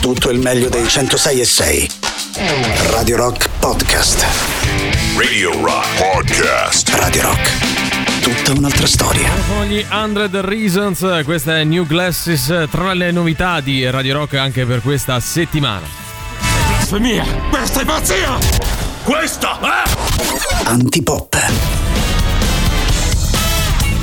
tutto il meglio dei 106 e 6. Radio Rock Podcast. Radio Rock Podcast. Radio Rock. Tutta un'altra storia. Sono gli 100 Reasons, questa è New Glasses, tra le novità di Radio Rock anche per questa settimana. Blasfemia! Questa è pazzia! Questa è... Antipop.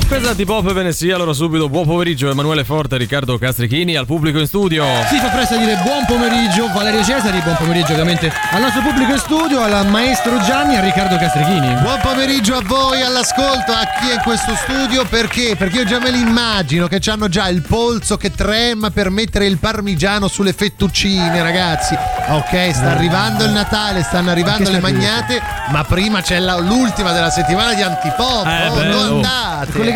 Pesanti pop ve ne sia, allora subito buon pomeriggio Emanuele Forte Riccardo Castrichini al pubblico in studio. Si fa presto a dire buon pomeriggio Valerio Cesari, buon pomeriggio ovviamente al nostro pubblico in studio, al maestro Gianni e a Riccardo Castrichini. Buon pomeriggio a voi all'ascolto, a chi è in questo studio, perché? Perché io già me li immagino che hanno già il polso che trema per mettere il parmigiano sulle fettuccine, ragazzi. Ok, sta arrivando il Natale, stanno arrivando le magnate, ma prima c'è la- l'ultima della settimana di Antipop. Eh, oh, beh, non oh.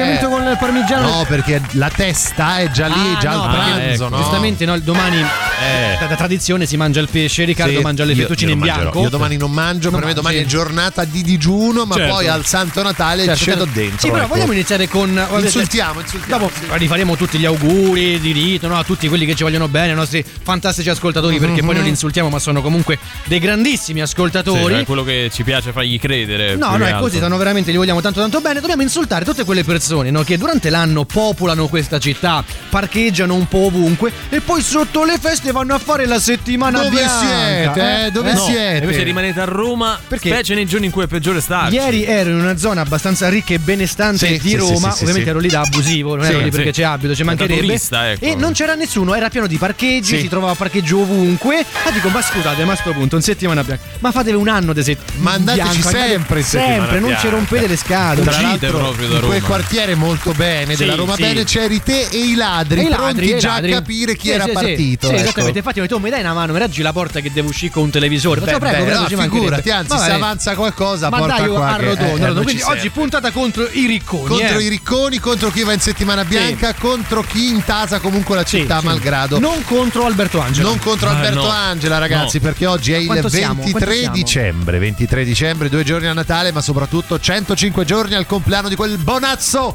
Collegamento eh. con il parmigiano. No, perché la testa è già lì, Ah, già no, al pranzo, no? Giustamente no, il domani Eh. da, tradizione si mangia il pesce, Riccardo Sì, mangia le fettuccine in mangerò. bianco. Io domani non mangio, Non per me domani è giornata di digiuno, ma Certo. poi al Santo Natale Certo, cedo certo. dentro. Sì, però ecco. vogliamo iniziare con. Insultiamo, insultiamo. Dopo rifaremo tutti gli auguri di rito no, a tutti quelli che ci vogliono bene, ai nostri fantastici ascoltatori, perché poi non li insultiamo, ma sono comunque dei grandissimi Sì, ascoltatori. è quello che ci piace fargli credere. No, no, è così, stanno veramente, li vogliamo tanto tanto bene. Dobbiamo insultare tutte quelle persone no, che durante l'anno popolano questa città, parcheggiano un po' ovunque e poi sotto le feste vanno a fare la settimana Dove bianca. siete? eh? Dove No, siete? Invece rimanete a Roma, Perché? specie nei giorni in cui è peggiore starci. Ieri ero in una zona abbastanza ricca e benestante Sì, di sì, Roma, sì, sì, ovviamente sì. ero lì da abusivo, non Sì, ero lì sì. perché c'è abito, ci Da mancherebbe. turista, ecco. E non c'era nessuno, era pieno di parcheggi, Sì. si trovava parcheggio ovunque. Ah, dico, ma scusate, ma a sto punto, in settimana bianca. Ma fatevi un anno di settimana Ma andateci sempre in settimana Sempre, non ci bianca. rompete le scatole. Tra l'altro, proprio da in quel Roma. Quartiere molto bene della Roma. Bene c'eri te e i ladri E i pronti ladri, e i già ladri. a capire chi era partito. Sì, ecco. esattamente. Infatti, mi ho detto, "Oh, mi dai una mano, mi raggi la porta che devo uscire con un televisore. Faccio, Beh, prego, beh, prego, no, figurati, anzi, Vabbè. se avanza qualcosa, Ma porta dai, qua a rotondo, eh, Quindi oggi puntata contro i ricconi. contro eh. i ricconi, contro chi va in settimana bianca, contro chi intasa comunque la città malgrado. Non contro Alberto Angelo. Non contro Alberto. Angela, ragazzi, perché oggi è il Quanto siamo? 23 Quanto siamo? dicembre. 23 dicembre, due giorni a Natale, ma soprattutto 105 giorni al compleanno di quel bonazzo.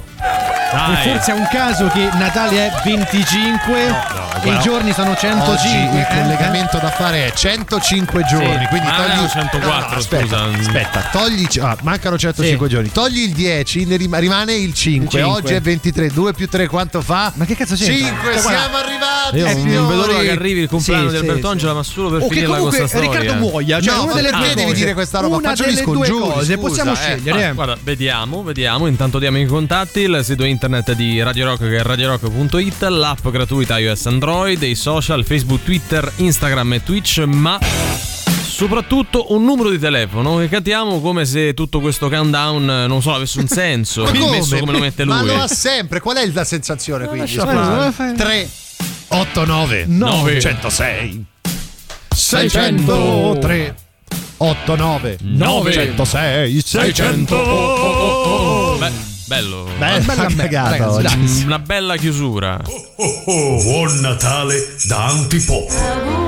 Dai. E forse è un caso che Natale è 25 e i giorni sono 105. Oggi il eh? collegamento da fare è 105 giorni, quindi Ma togli erano 104, aspetta, aspetta, togli ah, mancano 105 Sì. giorni. Togli il 10, ne rim- rimane il 5. Il cinque. Oggi è 23, 2 più 3 quanto fa? Ma che cazzo c'entra? 5, Cioè, guarda, siamo arrivati. Io non signori. vedo l'ora che arrivi il compleanno Sì, di sì, Alberto sì. Angela, ma solo per O che finirla comunque questa storia. Riccardo muoia, cioè No, una delle due devi dire questa roba? Faccioli delle scongiuri, possiamo eh. scegliere. Guarda, vediamo, vediamo. Intanto diamo i contatti: il sito internet di Radio Rock che è radiorock.it, l'app gratuita iOS Android, i social, Facebook, Twitter, Instagram e Twitch, ma soprattutto un numero di telefono che cantiamo come se tutto questo countdown, non so, avesse un senso. Ma messo come lo mette lui. Ma lo ha sempre. Qual è la sensazione quindi? Scusa. fare. 3 8 9 Nove. 106 603 8 9 Nove. 106 600 Beh, bello. Bella, Bella cagata ragazzi, oggi. dai. Una bella chiusura. Oh, oh, buon Natale da Antipop.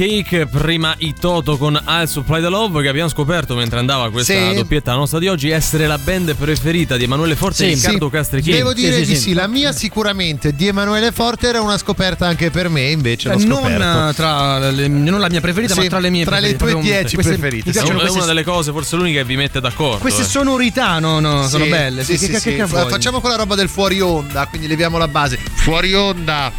Cake, prima i Toto con I'll Supply the Love che abbiamo scoperto mentre andava questa Sì. doppietta nostra di oggi essere la band preferita di Emanuele Forte e Sì, Riccardo Sì, Castrichini. Devo dire sì, di sì. sì, la mia sicuramente di Emanuele Forte era una scoperta anche per me, invece l'ho Eh, non, eh, tra le- non la mia preferita, Sì, ma tra le mie tra le preferite. tue Proprio- 10 queste- preferite, Mi sì. È una queste, delle cose forse l'unica che vi mette d'accordo. queste eh. sonorità, no, no, sono belle. sì, Che- sì, che- sì. che vuoi? Facciamo quella roba del fuori onda, quindi leviamo la base. Fuori onda.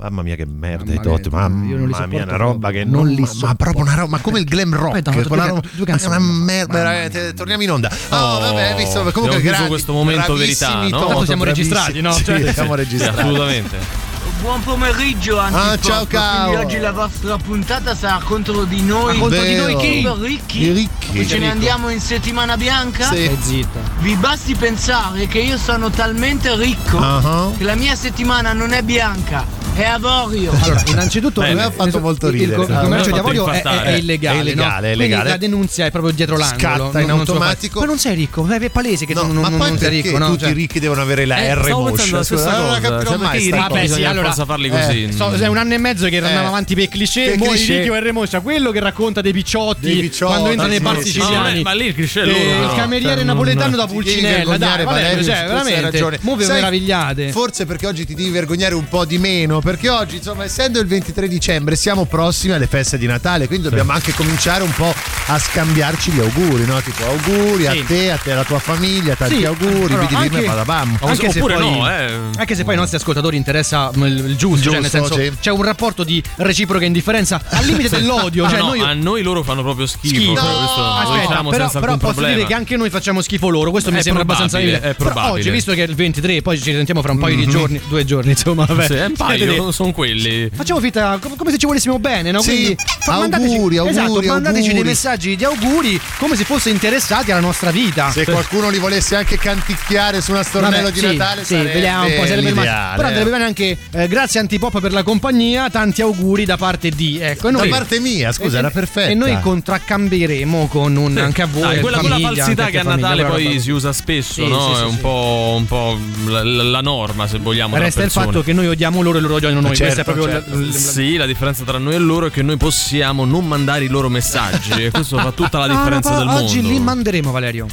Mamma mia che merda i Mamma tot, mia, mamma io non li mia, una roba proprio. che Non non, li ma, ma proprio una roba, ma come il glam rock, Aspetta, quella roba- ma è canzoni. una merda, veramente, torniamo in onda. Oh, Oh, vabbè, visto comunque grandi, questo momento verità, no? Toto, Tanto siamo registrati, no? Sì, Cioè, siamo registrati. assolutamente. Buon pomeriggio Antipop. Ah, ciao. Quindi oggi la vostra puntata sarà contro di noi. Ma contro di Vero. noi chi? Ricchi. I ricchi. Ce ne andiamo in settimana bianca? Sì. Zitta. Vi basti pensare che io sono talmente ricco Ah. che la mia settimana non è bianca, è avorio. Allora, innanzitutto Bene. il- Mi ha fatto molto il- il- ridere. Il, Ah, mi commercio di avorio è, è illegale, È illegale, no? è Quindi illegale. la denunzia è proprio dietro l'angolo. Scatta in non- automatico. Ma non sei ricco, è palese che No, non, ma non, non sei ricco, no? tutti Cioè- i ricchi devono avere la Eh, R moscia? Scusa, non la capirò cioè, mai i. Vabbè, sì, allora- forza farli eh, così. È un anno e mezzo che andava Eh. avanti per cliché, mo cliché. il ricchi o il remoscia, quello che racconta dei picciotti, quando entra nei bar siciliani. ma lì il cliché è Eh, loro. il cameriere Cioè, napoletano da Pulcinella, dai, cioè, veramente, ragione. mo vi meravigliate. Forse perché oggi ti devi vergognare un po' di meno, perché oggi, insomma, essendo il 23 dicembre, siamo prossimi alle feste di Natale, quindi dobbiamo anche cominciare un po' a scambiarci gli auguri, no? Tipo auguri a te, a te, alla tua famiglia, tanti Sì, auguri, allora, vidi anche- bada bam. Anche se poi- no, eh. Anche se poi ai nostri ascoltatori interessa mm, il, il giusto, cioè nel Giusto, senso sì. c'è un rapporto di reciproca indifferenza al limite dell'odio. Ah, Cioè no, noi, a noi loro fanno proprio schifo. Schifo. cioè, No, questo lo Aspetta, diciamo però, senza però alcun posso problema. dire che anche noi facciamo schifo loro. Questo mi È sembra probabile, abbastanza evidente. è Però probabile. oggi, visto che è il 23, poi ci risentiamo fra un paio di giorni, due giorni, insomma. Vabbè. Sì, è un paio, Vedete, sono quelli. Facciamo finta com- come se ci volessimo bene, no? Sì, Quindi fa- mandateci- auguri, auguri, esatto, mandateci dei auguri. messaggi di auguri come se fosse interessati alla nostra vita. Se qualcuno li volesse anche canticchiare su una stornello Vabbè, di sì, Natale, sì, sarebbe vediamo un po', sarebbe l'ideale. Però andrebbe bene anche eh, grazie Antipop per la compagnia, tanti auguri da parte di ecco, e Da noi parte mia, scusa, e- era perfetta. E noi contraccambieremo con un anche a voi Dai, quella, quella famiglia, falsità anche che a famiglia, Natale quella poi roba. si usa spesso, Sì, no? sì, sì, è un, sì. po', un po' la, la- norma, se vogliamo. Resta il fatto che noi odiamo loro e loro odiano noi. Certo, Questa è proprio certo. la- la- Sì, la differenza tra noi e loro è che noi possiamo non mandare i loro messaggi e questo fa tutta la differenza Ah, del Oggi mondo. li manderemo, Valerio.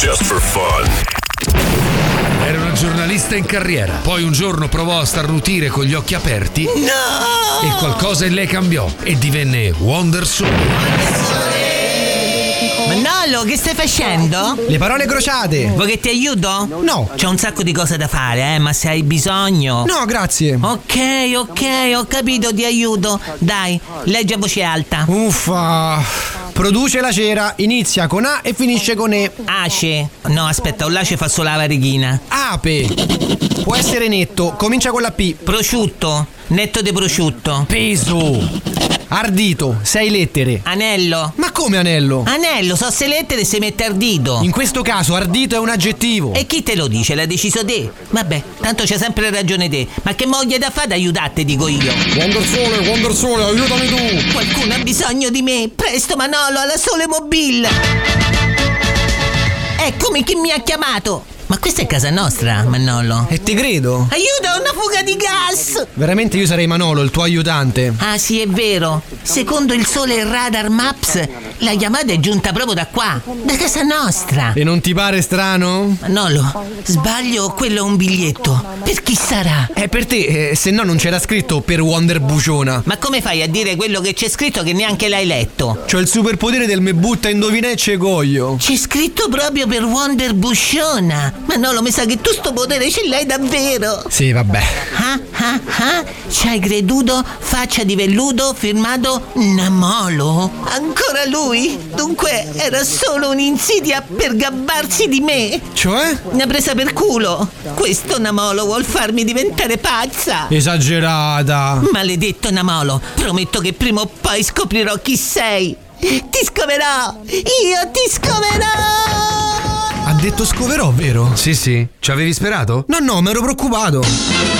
Just for fun. Era una giornalista in carriera. Poi un giorno provò a starnutire con gli occhi aperti. E qualcosa in lei cambiò e divenne Wonder Sole. Manolo, che stai facendo? Le parole crociate. Vuoi che ti aiuto? No. C'ho un sacco di cose da fare, eh, ma se hai bisogno. No, grazie. Ok, ok, ho capito, ti aiuto. Dai, leggi a voce alta. Uffa. Produce la cera, inizia con A e finisce con E. Ace. No, aspetta, un lace fa solo la varichina. Ape. Può essere netto, comincia con la P. Prosciutto. Netto di prosciutto. Peso. Ardito, sei lettere. Anello. Ma come anello? Anello, so se lettere si mette ardito. In questo caso ardito è un aggettivo. E chi te lo dice? L'ha deciso te? Vabbè, tanto c'è sempre ragione te. Ma che moglie da fare aiutate, dico io. Wonder Sole, Wonder Sole, aiutami tu. Qualcuno ha bisogno di me. Presto, Manolo, alla Sole Mobile. Eccomi chi mi ha chiamato. Ma questa è casa nostra, Manolo. E ti credo. Aiuto, una fuga di gas! Veramente io sarei Manolo, il tuo aiutante. Ah sì, è vero. Secondo il sole Radar Maps, la chiamata è giunta proprio da qua, da casa nostra. E non ti pare strano? Manolo, sbaglio, quello è un biglietto. Per chi sarà? È per te, eh, se no non c'era scritto per Wonder Buciona. Ma come fai a dire quello che c'è scritto che neanche l'hai letto? C'ho il superpotere del me butta indovina e cegoglio. C'è scritto proprio per Wonder Busciona. Manolo, mi sa che tu sto potere ce l'hai davvero. Sì, vabbè. Ah, ah, ah, ci hai creduto? Faccia di velluto, firmato Namolo. Ancora lui? Dunque era solo un'insidia per gabbarsi di me. Cioè? Ha presa per culo. Questo Namolo vuol farmi diventare pazza. Esagerata. Maledetto Namolo, prometto che prima o poi scoprirò chi sei. Ti scoverò! Io ti scoverò! Ha detto scoverò, vero? Sì, sì. Ci avevi sperato? No, no, mi ero preoccupato.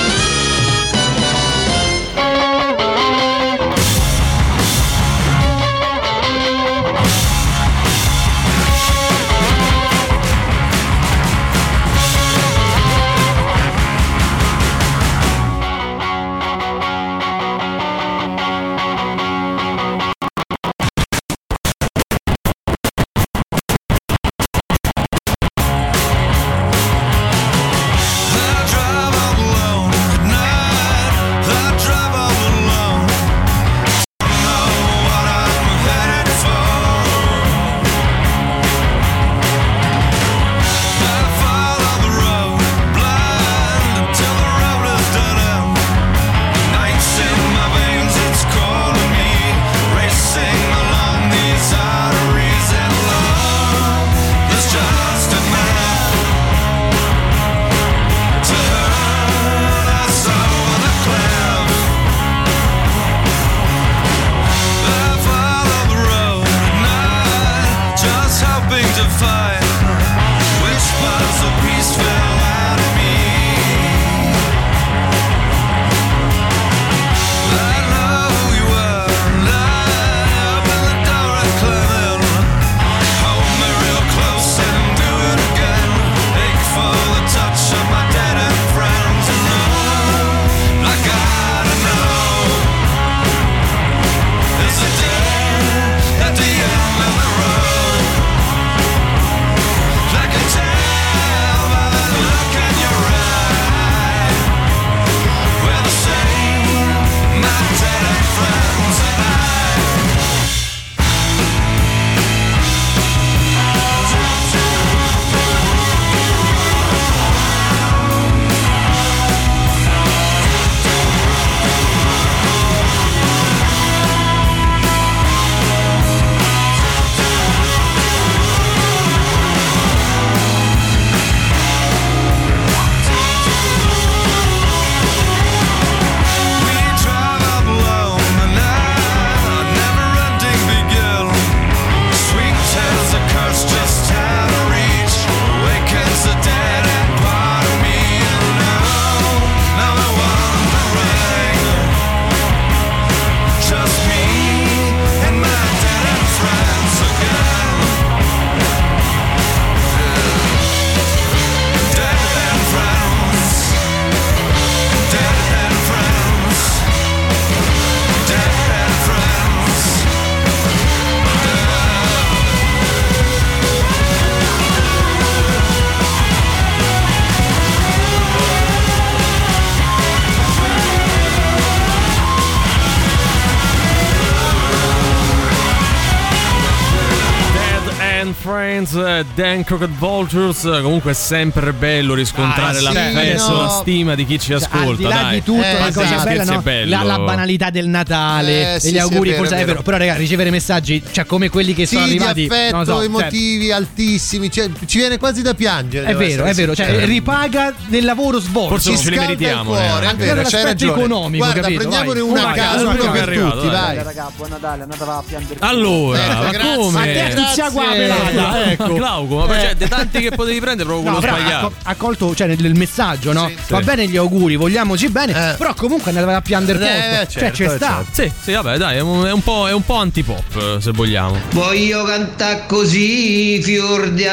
Crooked Vultures. Comunque è sempre bello riscontrare Ah, sì, l'affetto, no. la stima di chi ci Cioè, ascolta. al di là dai. di tutto, Eh, la cosa esatto. bella, no? bello. La, la banalità del Natale, Eh, sì, sì, auguri, è vero, cosa è è vero. vero. Però, raga, ricevere messaggi, cioè come quelli che Sì, sono di arrivati, affetto, non lo so, cioè, emotivi altissimi, cioè, ci viene quasi da piangere. è vero, è vero, cioè ripaga del lavoro svolto. Forse ci non ce li meritiamo, cuore, è Anche vero, l'aspetto ragione. economico, Guarda, capito? prendiamone una a Vai, caso, per tutti, dai. vai. Raga, buon Natale, andate a piangere. Allora, ma grazie. come? Qua pelata, ecco. Glauco, Eh. Cioè, dei tanti che potevi prendere proprio No, quello sbagliato. ha, colto cioè, nel, nel messaggio, no? Sì. Va Sì. bene gli auguri, vogliamoci bene, Eh. però comunque andava a piangere Eh, posto. certo, cioè, ci sta. certo. Sì, sì, vabbè, dai, è un, è un po', è un po' antipop, eh, se vogliamo. Voglio cantare così, fior di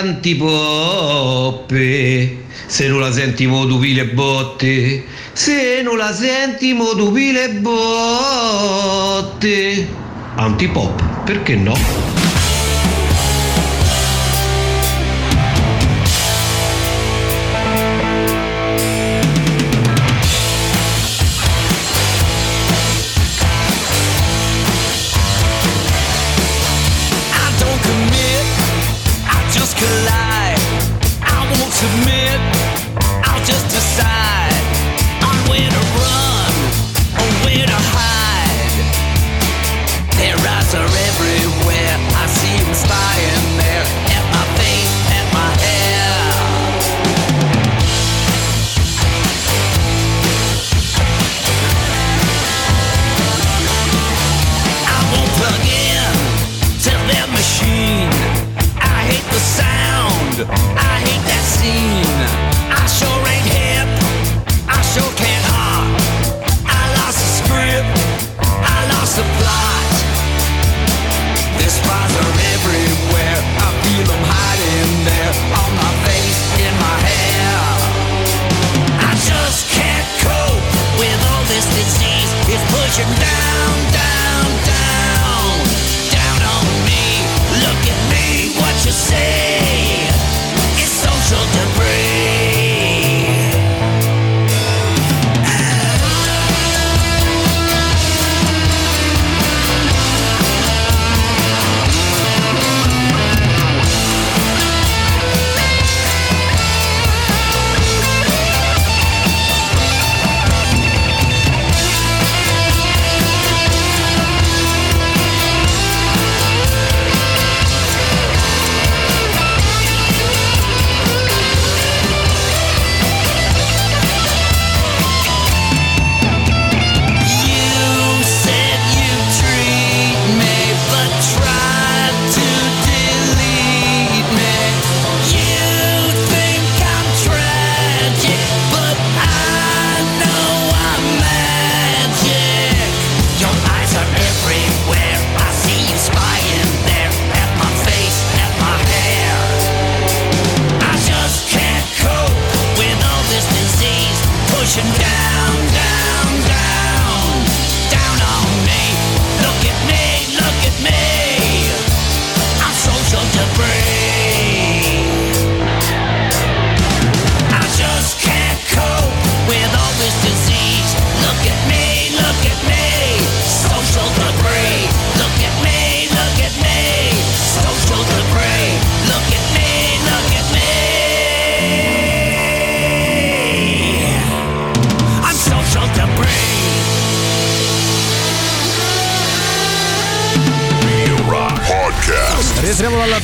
antipoppe. Se non la senti mo tu pile botte. Se non la senti mo tu pile botte. Antipop, perché no?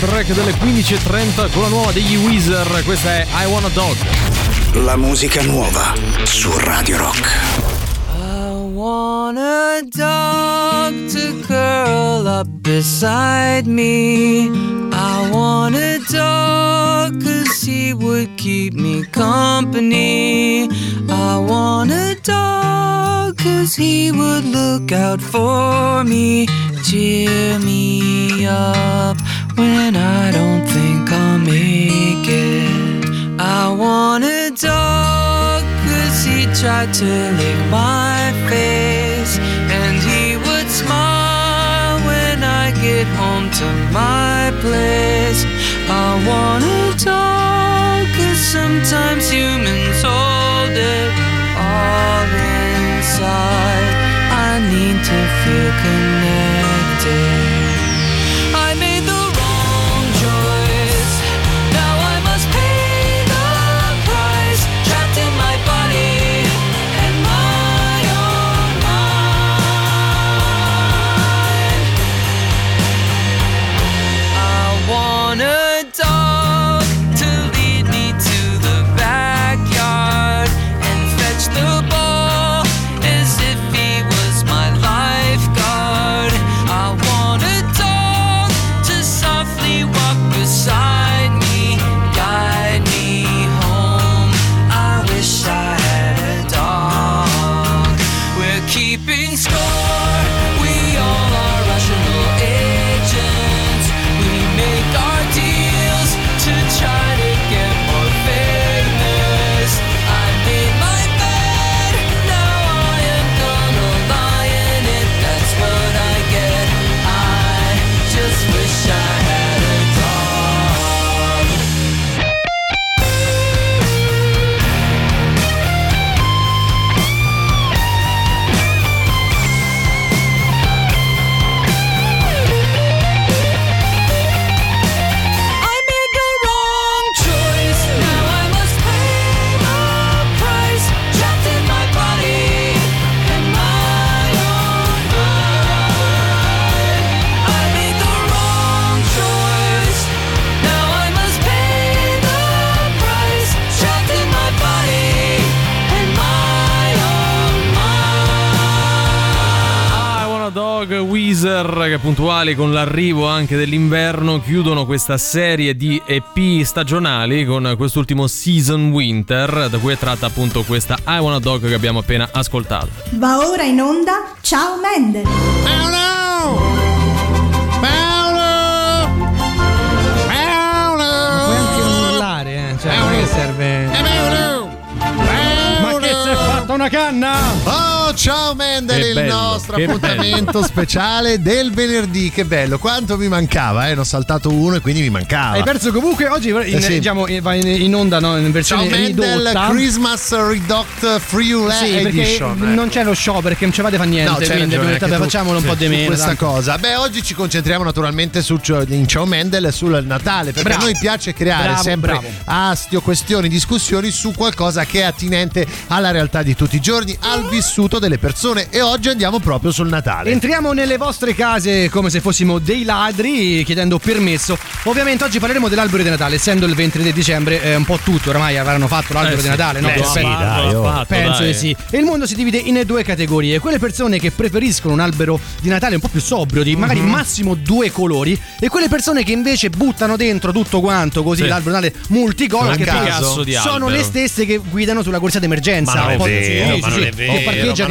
Break delle 15.30 con la nuova degli Weezer. Questa è I Wanna Dog. La musica nuova su Radio Rock. I want a dog to curl up beside me. I want a dog cause he would keep me company. I want a dog cause he would look out for me, cheer me up when I don't think I'll make it. I want a dog cause he tried to lick my face and he would smile when I get home to my place. I want a dog cause sometimes humans hold it all inside. I need to feel connected. Weezer che puntuali con l'arrivo anche dell'inverno chiudono questa serie di EP stagionali con quest'ultimo Season Winter da cui è tratta appunto questa I Wanna Dog che abbiamo appena ascoltato. Va ora in onda Ciao Mendel. Puoi anche non urlare, eh. Cioè, non è che serve. Ma che si è fatta una canna? Oh, ciao Mendel, il bello, nostro appuntamento speciale del venerdì. Che bello, quanto mi mancava, eh? Ne ho saltato uno e quindi mi mancava. Hai perso comunque oggi in, Eh sì. diciamo, va in, in onda no, in Ciao versione Mendel, ridotta. Christmas Reduct Free Sì, perché Edition. ecco. non c'è lo show perché non ci fate fa niente. No, quindi ragione, vabbè, facciamolo un po' di meno. questa tanto. cosa. Beh, oggi ci concentriamo naturalmente su in Ciao Mendel e sul Natale, perché Bravo. a noi piace creare Bravo, sempre bravo. astio, questioni, discussioni su qualcosa che è attinente alla realtà di tutti i giorni, al vissuto delle persone. E oggi andiamo proprio sul Natale. Entriamo nelle vostre case come se fossimo dei ladri chiedendo permesso. Ovviamente oggi parleremo dell'albero di Natale, essendo il 23 dicembre, eh, un po' tutto oramai avranno fatto l'albero Eh di sì. Natale, no? Beh, Penso- sì, dai, oh. Penso dai. di sì. E il mondo si divide in due categorie: quelle persone che preferiscono un albero di Natale un po' più sobrio, di magari Mhm. massimo due colori, e quelle persone che invece buttano dentro tutto quanto, così Sì. l'albero di Natale multicolore, che sono albero. le stesse che guidano sulla corsia d'emergenza. Ma non è vero, sì, ma non è vero, Che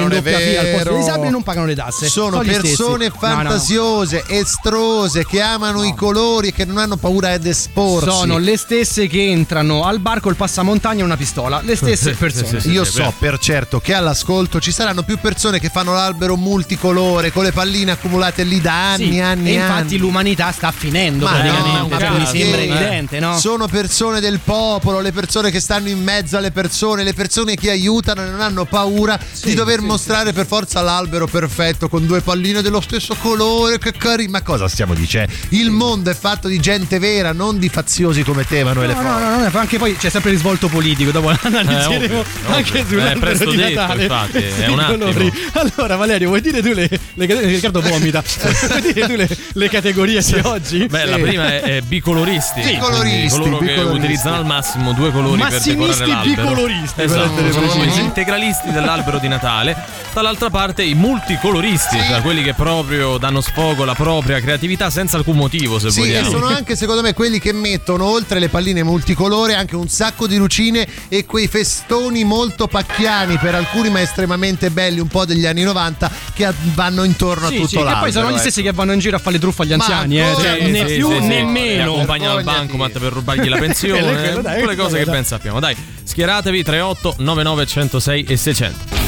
ma in doppia fila al posto dei e non pagano le tasse. Sono stessi. persone No, no. fantasiose, estrose, che amano i colori e che non hanno paura ad esporsi. Sono le stesse che entrano al bar col passamontagna e una pistola. Le stesse persone. Io so per certo che all'ascolto ci saranno più persone che fanno l'albero multicolore con le palline accumulate lì da anni, Sì, anni, e anni. infatti l'umanità sta finendo Ma praticamente. no, cioè, mi sembra evidente, no? Sono persone del popolo, le persone che stanno in mezzo alle persone, le persone che aiutano e non hanno paura di dover mostrare per forza l'albero perfetto con due palline dello stesso colore. Che carino. Ma cosa stiamo dicendo? Il mondo è fatto di gente vera, non di faziosi come te, Emanuele No, no, no, no, anche poi c'è sempre il risvolto politico. Dopo analizzeremo ovvio, anche ovvio. sull'albero Eh, presto di detto, Natale. infatti, è un attimo. Allora, Valerio, vuoi dire tu le, le categorie? Riccardo vomita. vuoi dire tu le, le categorie di oggi? Beh, la prima è, è bicoloristi. Sì. Bicoloristi, coloro che bicoloristi. utilizzano al massimo due colori per Massimisti decorare l'albero. bicoloristi, per Esatto, sono gli integralisti dell'albero di Natale. Dall'altra parte i multicoloristi, cioè quelli che proprio danno sfogo alla propria creatività senza alcun motivo, se Sì, e vogliamo. sono anche secondo me quelli che mettono oltre le palline multicolore anche un sacco di lucine e quei festoni molto pacchiani per alcuni ma estremamente belli, un po' degli anni 90 che vanno intorno Sì, a tutto sì, che l'albero. poi sono gli ecco. stessi che vanno in giro a fare le truffe agli Ma anziani, eh. Cioè, sì, né sì, più sì, sì. né Li meno. accompagnano al bancomat per rubargli la pensione. Quelle cose che dai. ben sappiamo. Dai, schieratevi 38 99 106 e 600.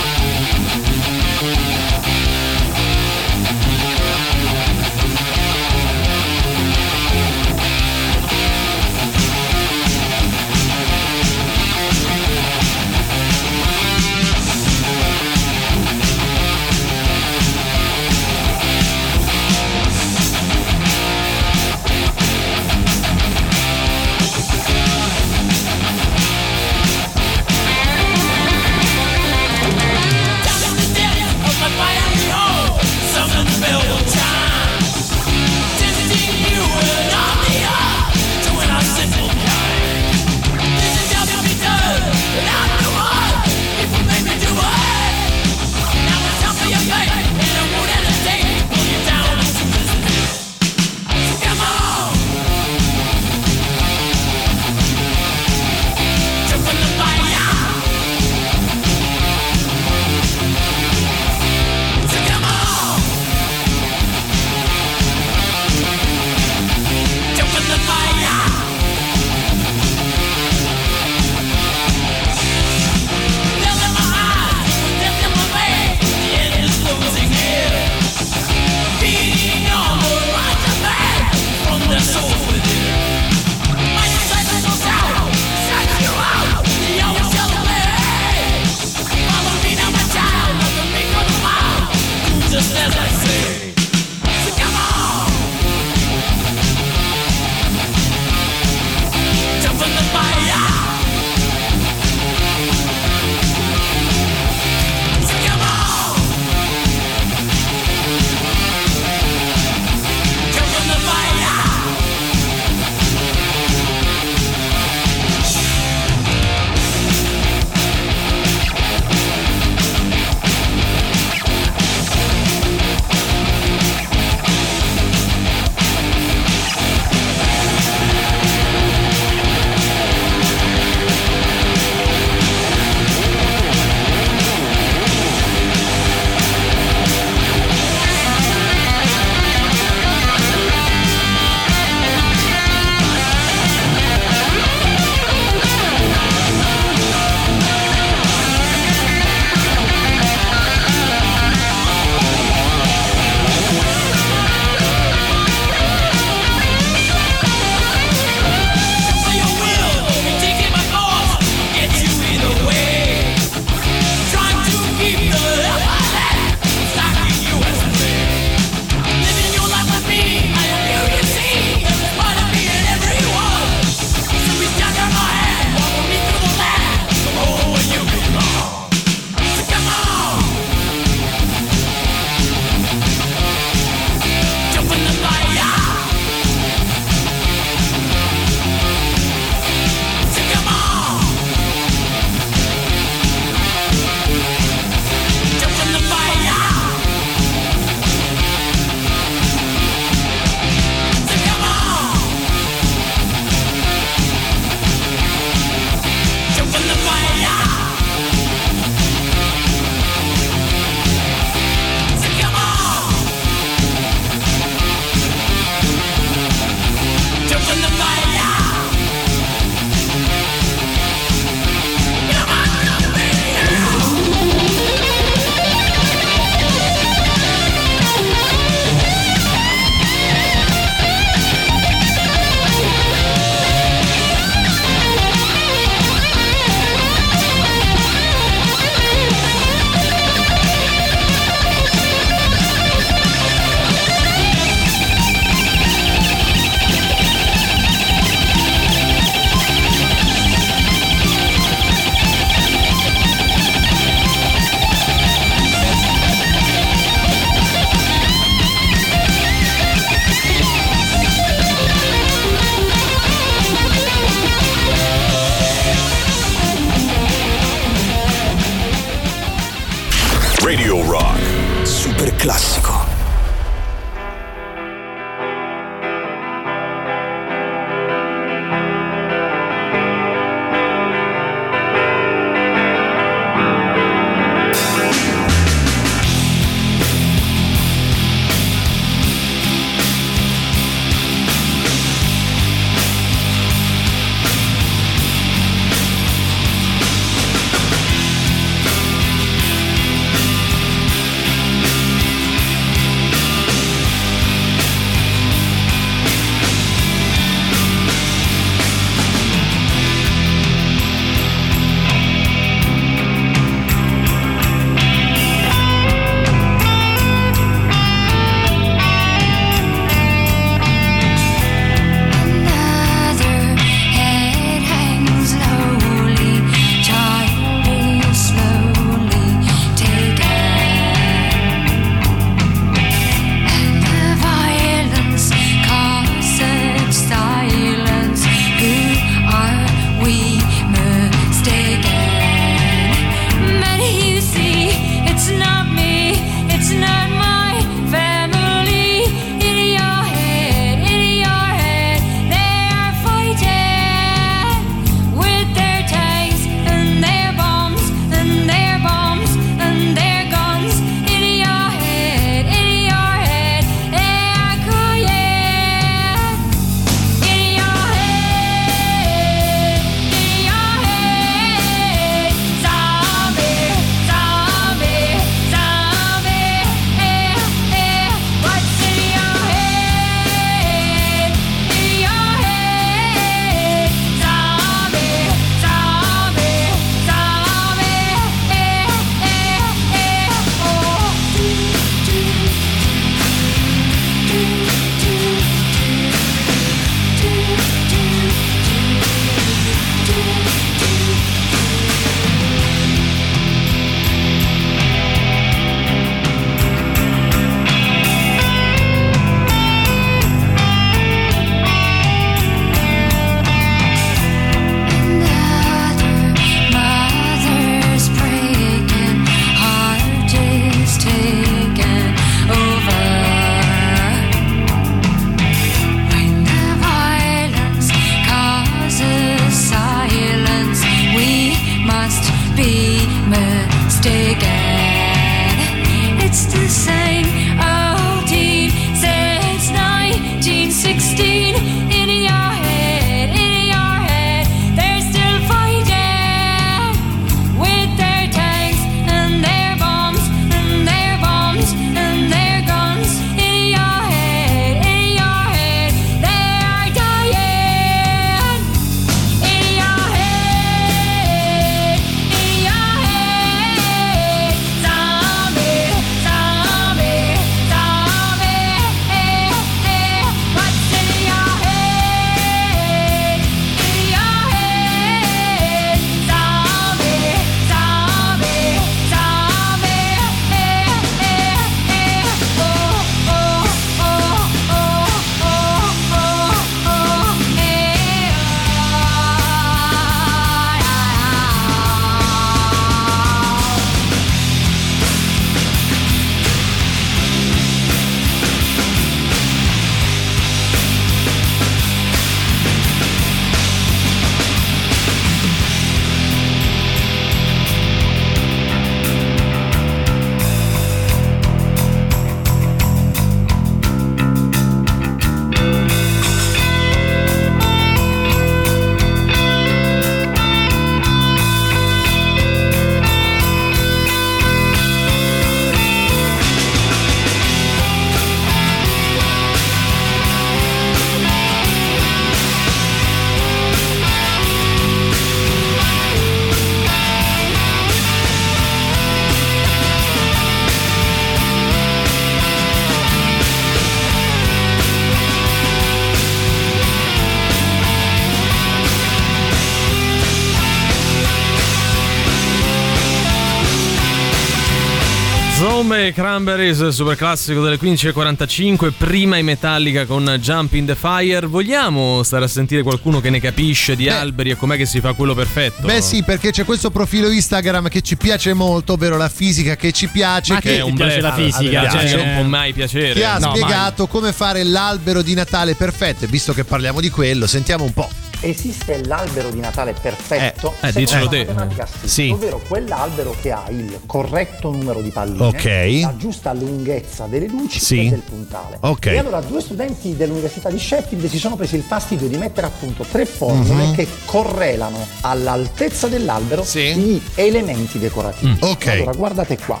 Cranberries, super classico delle 15.45, prima in Metallica con Jump in the Fire. Vogliamo stare a sentire qualcuno che ne capisce di alberi e com'è che si fa quello perfetto? Beh sì, perché c'è questo profilo Instagram che ci piace molto, ovvero la fisica che ci piace. Ma che che un piace la fisica, Ah, cioè, piace. non può mai piacere. Che ha No, spiegato come fare l'albero di Natale perfetto. E visto che parliamo di quello, sentiamo un po'. Esiste l'albero di Natale perfetto? Eh, eh, dicelo te. matematica sì, Sì. Ovvero quell'albero che ha il corretto numero di palline, Ok. la giusta lunghezza delle luci Sì. e del puntale. Ok. E allora due studenti dell'Università di Sheffield si sono presi il fastidio di mettere a punto tre formule Mhm. che correlano all'altezza dell'albero gli elementi decorativi. Mm. Ok. Allora guardate qua.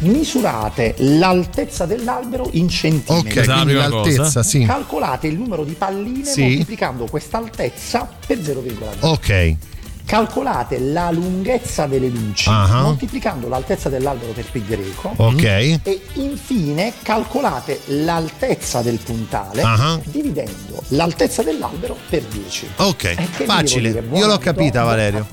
Misurate l'altezza dell'albero in centimetri. Ok, quindi l'altezza, sì. Calcolate il numero di palline Sì. moltiplicando questa altezza per 0,2. Ok. Calcolate la lunghezza delle luci Ah. moltiplicando l'altezza dell'albero per pi greco. Ok. E infine calcolate l'altezza del puntale Ah. dividendo l'altezza dell'albero per 10. Ok, devo facile. Io l'ho capita, Valerio.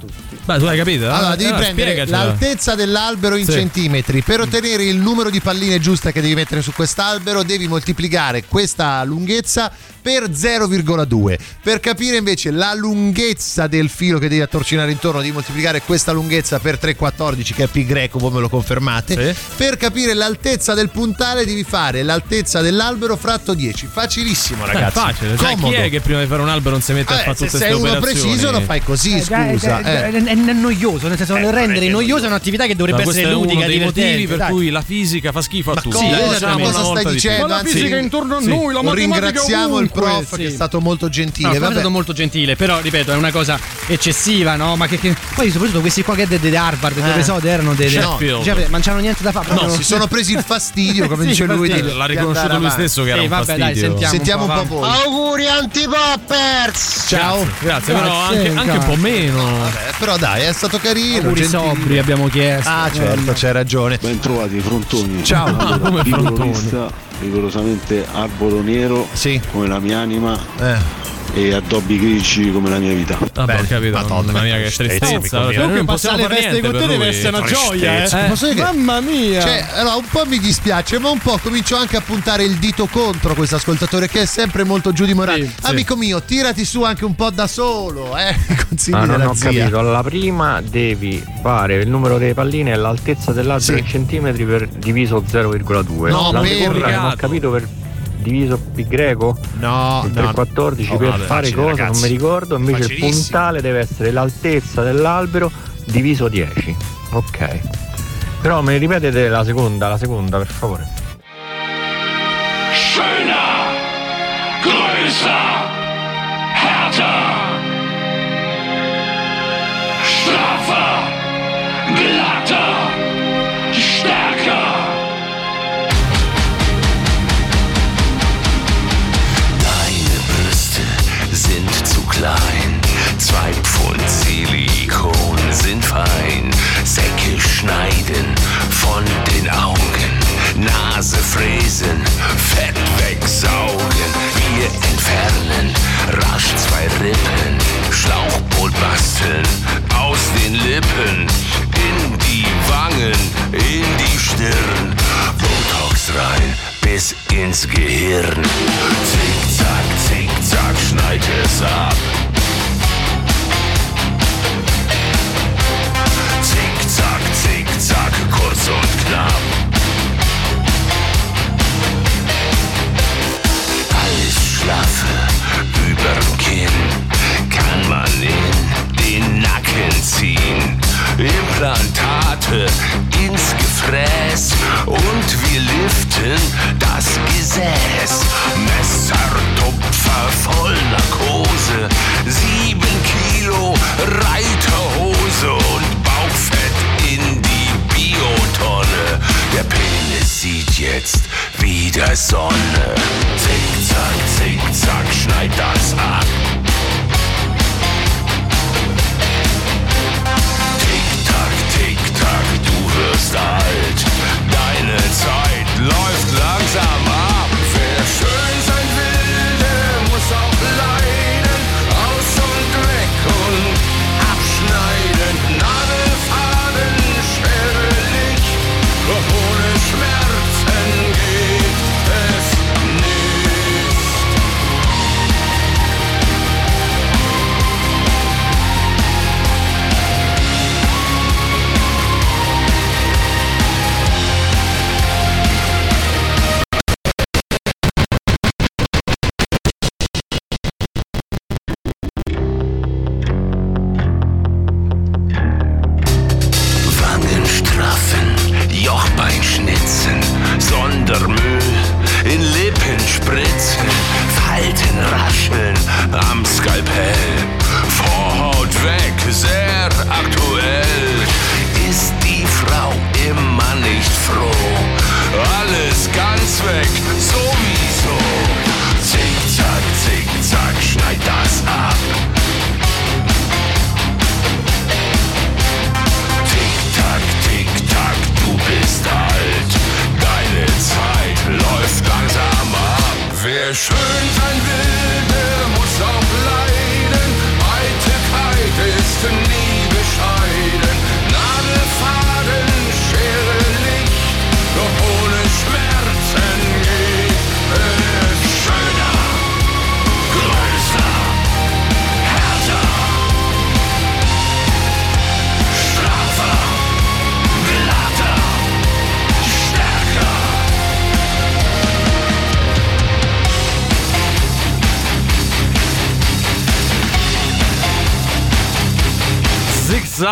Beh, tu hai capito? Allora, devi Allora, prendere l'altezza dell'albero in Sì. centimetri. Per ottenere il numero di palline giuste che devi mettere su quest'albero, devi moltiplicare questa lunghezza per 0,2. Per capire invece la lunghezza del filo che devi attorcinare intorno, devi moltiplicare questa lunghezza per 3,14, che è pi greco, voi me lo confermate. Per capire l'altezza del puntale, devi fare l'altezza dell'albero fratto 10. Facilissimo, Eh, ragazzi. facile, cioè, chi Comodo. è che prima di fare un albero non si mette a Vabbè, fare se tutte sei queste uno operazioni? preciso, lo fai così, Eh, scusa. è, è- eh. è- è noioso, nel senso, Eh, nel rendere è noiosa è un'attività che dovrebbe Ma essere uno ludica, dei motivi per dai. cui la fisica fa schifo a tutti. Cosa, Dai, diciamo cosa stai di dicendo? Ma la fisica è intorno a sì. noi, la matematica Ringraziamo il prof sì. che è stato molto gentile. No, è stato molto gentile, però ripeto, è una cosa eccessiva, no? Ma che, che- poi soprattutto questi qua che di Harvard, dove Eh. so, erano dei no, cioè, ma non c'hanno niente da fare. No, proprio- si sono presi il fastidio, come Sì, dice lui. fastidio. di- L'ha riconosciuto lui stesso che era Sì, un vabbè, dai, fastidio. sentiamo. Sentiamo un po' avanti. voi. Auguri antipoppers! Ciao. Grazie, però anche, anche un po' meno. Vabbè, però dai, è stato carino. Auguri sobri abbiamo chiesto. Ah, certo, c'hai ragione. Ben trovati, frontoni. Ciao. Come frontoni? Rigorosamente arboro nero come la mia anima e addobbi grigi come la mia vita. Vabbè, ho capito. Mamma mia, che tristezza. Cioè, noi non possiamo fare niente per lui. Eh, posso dire che- Mamma mia! Cioè, allora, un po' mi dispiace, ma un po' comincio anche a puntare il dito contro questo ascoltatore che è sempre molto giù di morale. Sì, sì. Amico mio, tirati su anche un po' da solo, eh. Consigli Ah, non della ho zia. capito. Alla prima devi fare il numero delle palline e l'altezza dell'albero Sì. in centimetri per diviso 0,2. No, la per- seconda non ho capito per diviso pi greco. No, il no. 314 Oh, per vabbè, fare cosa non ragazzi. mi ricordo. Invece il puntale deve essere l'altezza dell'albero diviso 10. Ok. Però mi ripetete la seconda, la seconda per favore. Schöner, größer, härter, klein, zwei Pfund Silikon sind fein. Säcke schneiden von den Augen, Nase fräsen, Fett wegsaugen. Wir entfernen rasch zwei Rippen, Schlauchboot basteln aus den Lippen, in die Wangen, in die Stirn, Botox rein bis ins Gehirn. Zickzack, zickzack, schneid es ab. Kurz und knapp. Alles schlaffe überm Kinn kann man in den Nacken ziehen. Implantate ins Gefräß und wir liften das Gesäß. Messertupfer voll Narkose, sieben Kilo Reiterhose und Bauchfett Biotonne. Der Penis sieht jetzt wieder Sonne. Zickzack, zickzack, schneid das ab. Tick-Tack, Tick-Tack, du wirst alt. Deine Zeit läuft langsam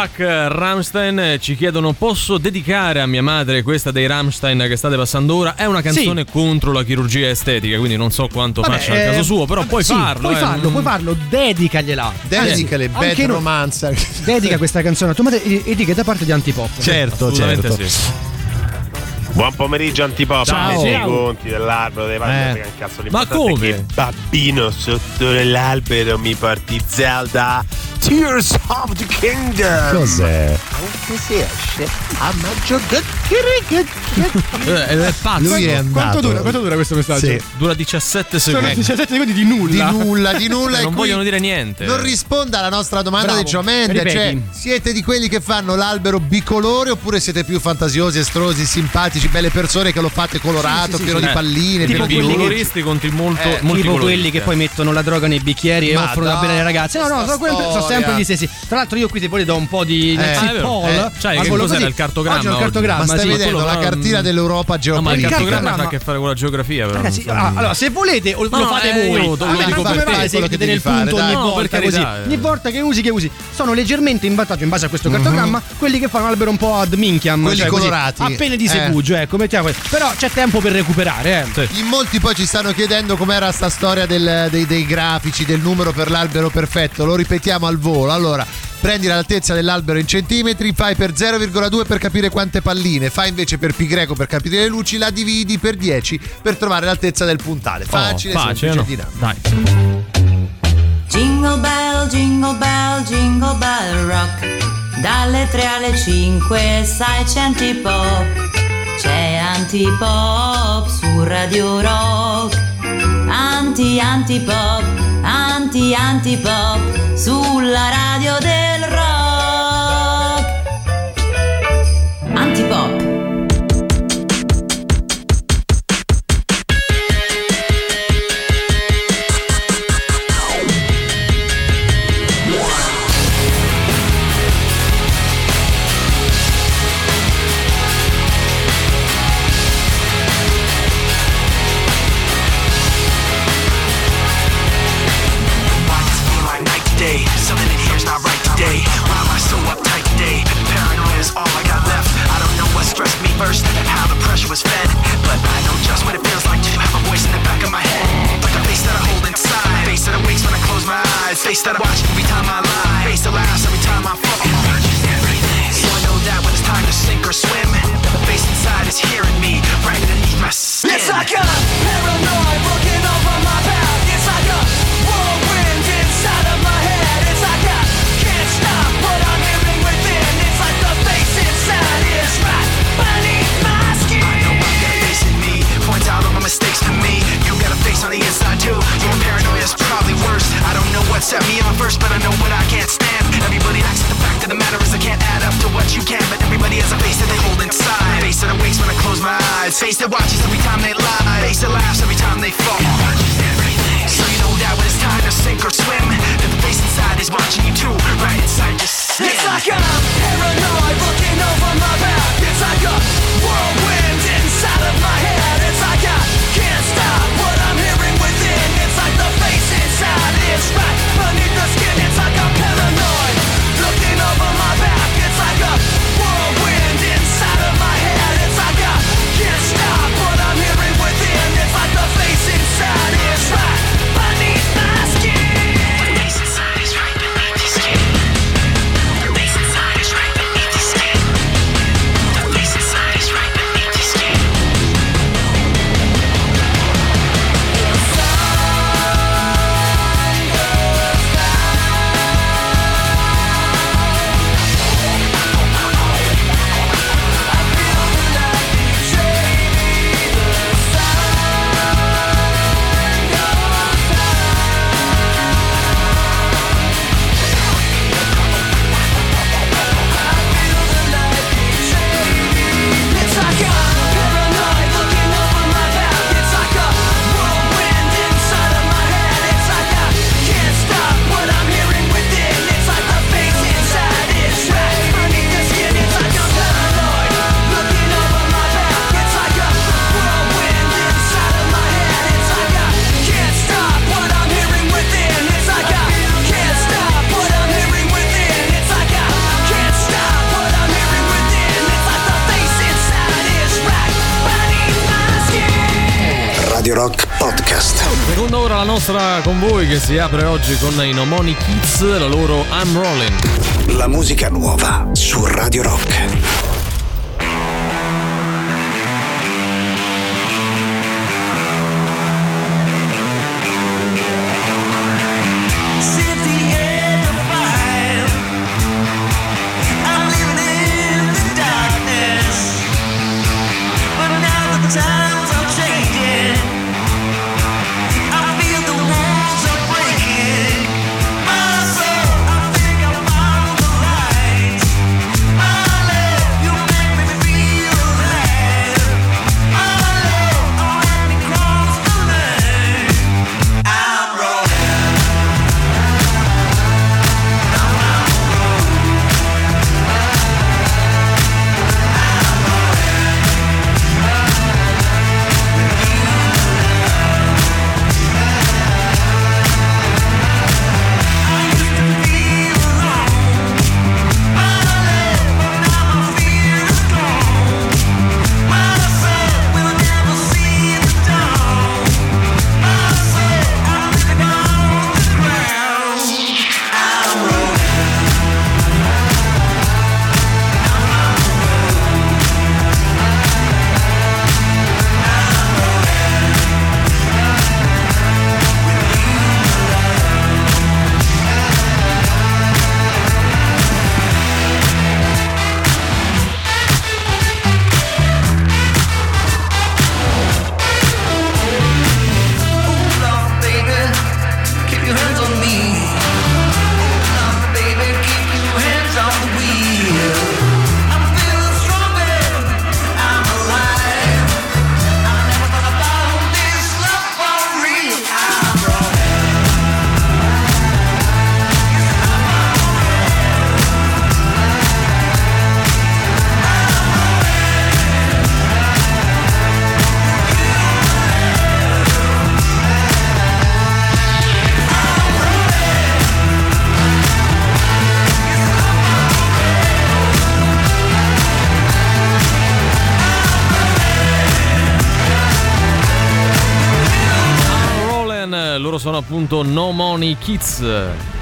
Zag Ramstein eh, ci chiedono posso dedicare a mia madre questa dei Ramstein che state passando ora è una canzone contro la chirurgia estetica quindi non so quanto Vabbè, faccia al eh, caso suo però vabbè, puoi sì, farlo puoi eh, farlo, puoi farlo, dedicagliela. Dedicale, Anzi, bad anche no- romanza. Dedica questa canzone a tua madre e e dica da parte di Antipop. Certo, certo. sì. Buon pomeriggio antipop, Ciao. Metti i Ciao. conti dell'albero dei Eh. che cazzo Ma come? che bambino sotto l'albero mi porti Zelda Tears of the Kingdom Cos'è? Anche se esce a maggio Eh, è pazzo Lui è. Quanto dura, quanto dura questo messaggio? Sì. dura 17 Sono secondi 17 secondi di nulla. Di nulla, di nulla. non vogliono dire niente Non risponda alla nostra domanda Bravo. di Joe Mende. Ripeti. Cioè, siete di quelli che fanno l'albero bicolore oppure siete più fantasiosi, estrosi, simpatici, belle persone che lo fate colorato, Sì, pieno di Eh, palline, tipo pieno di coloristi contro il molto Eh, tipo quelli che poi mettono la droga nei bicchieri e offrono da bere alle ragazze. No, no, sono, quelli- sono sempre gli stessi. Tra l'altro, io qui se volete do un po' di Eh. Ah, è vero. Paul. Eh, che cos'era il cartogramma Oggi il cartogramma. Ma stai vedendo la cartina dell'Europa No, ma il geopolitica? cartogramma ha a che fare con la geografia però allora, se volete, lo fate eh, voi. lo- dico per come te, vai se devi nel punto ogni volta così? eh. Ogni volta che usi, che usi. Sono leggermente in vantaggio in base a questo cartogramma quelli che fanno l'albero un po' ad minchiam. Quelli cioè colorati. appena di Eh. segugio, ecco, mettiamo questo. Però c'è tempo per recuperare, eh. In molti poi ci stanno chiedendo com'era sta storia del- dei, dei grafici, del numero per l'albero perfetto. Lo ripetiamo al volo. Allora, prendi l'altezza dell'albero in centimetri, fai per 0,2 per capire quante palline, fai invece per pi greco per capire le luci, la dividi per 10 per trovare l'altezza del puntale. Facile, Oh, facile, semplice, no? dinamico. Dai. Jingle bell, jingle bell, jingle bell rock. Dalle 3 alle 5 sai c'è antipop. C'è antipop su Radio Rock. Anti antipop, anti antipop sulla radio del Podcast. Seconda ora la nostra con voi che si apre oggi con i Nomoni Kids, la loro I'm Rolling. La musica nuova su Radio Rock. Appunto No Money Kids.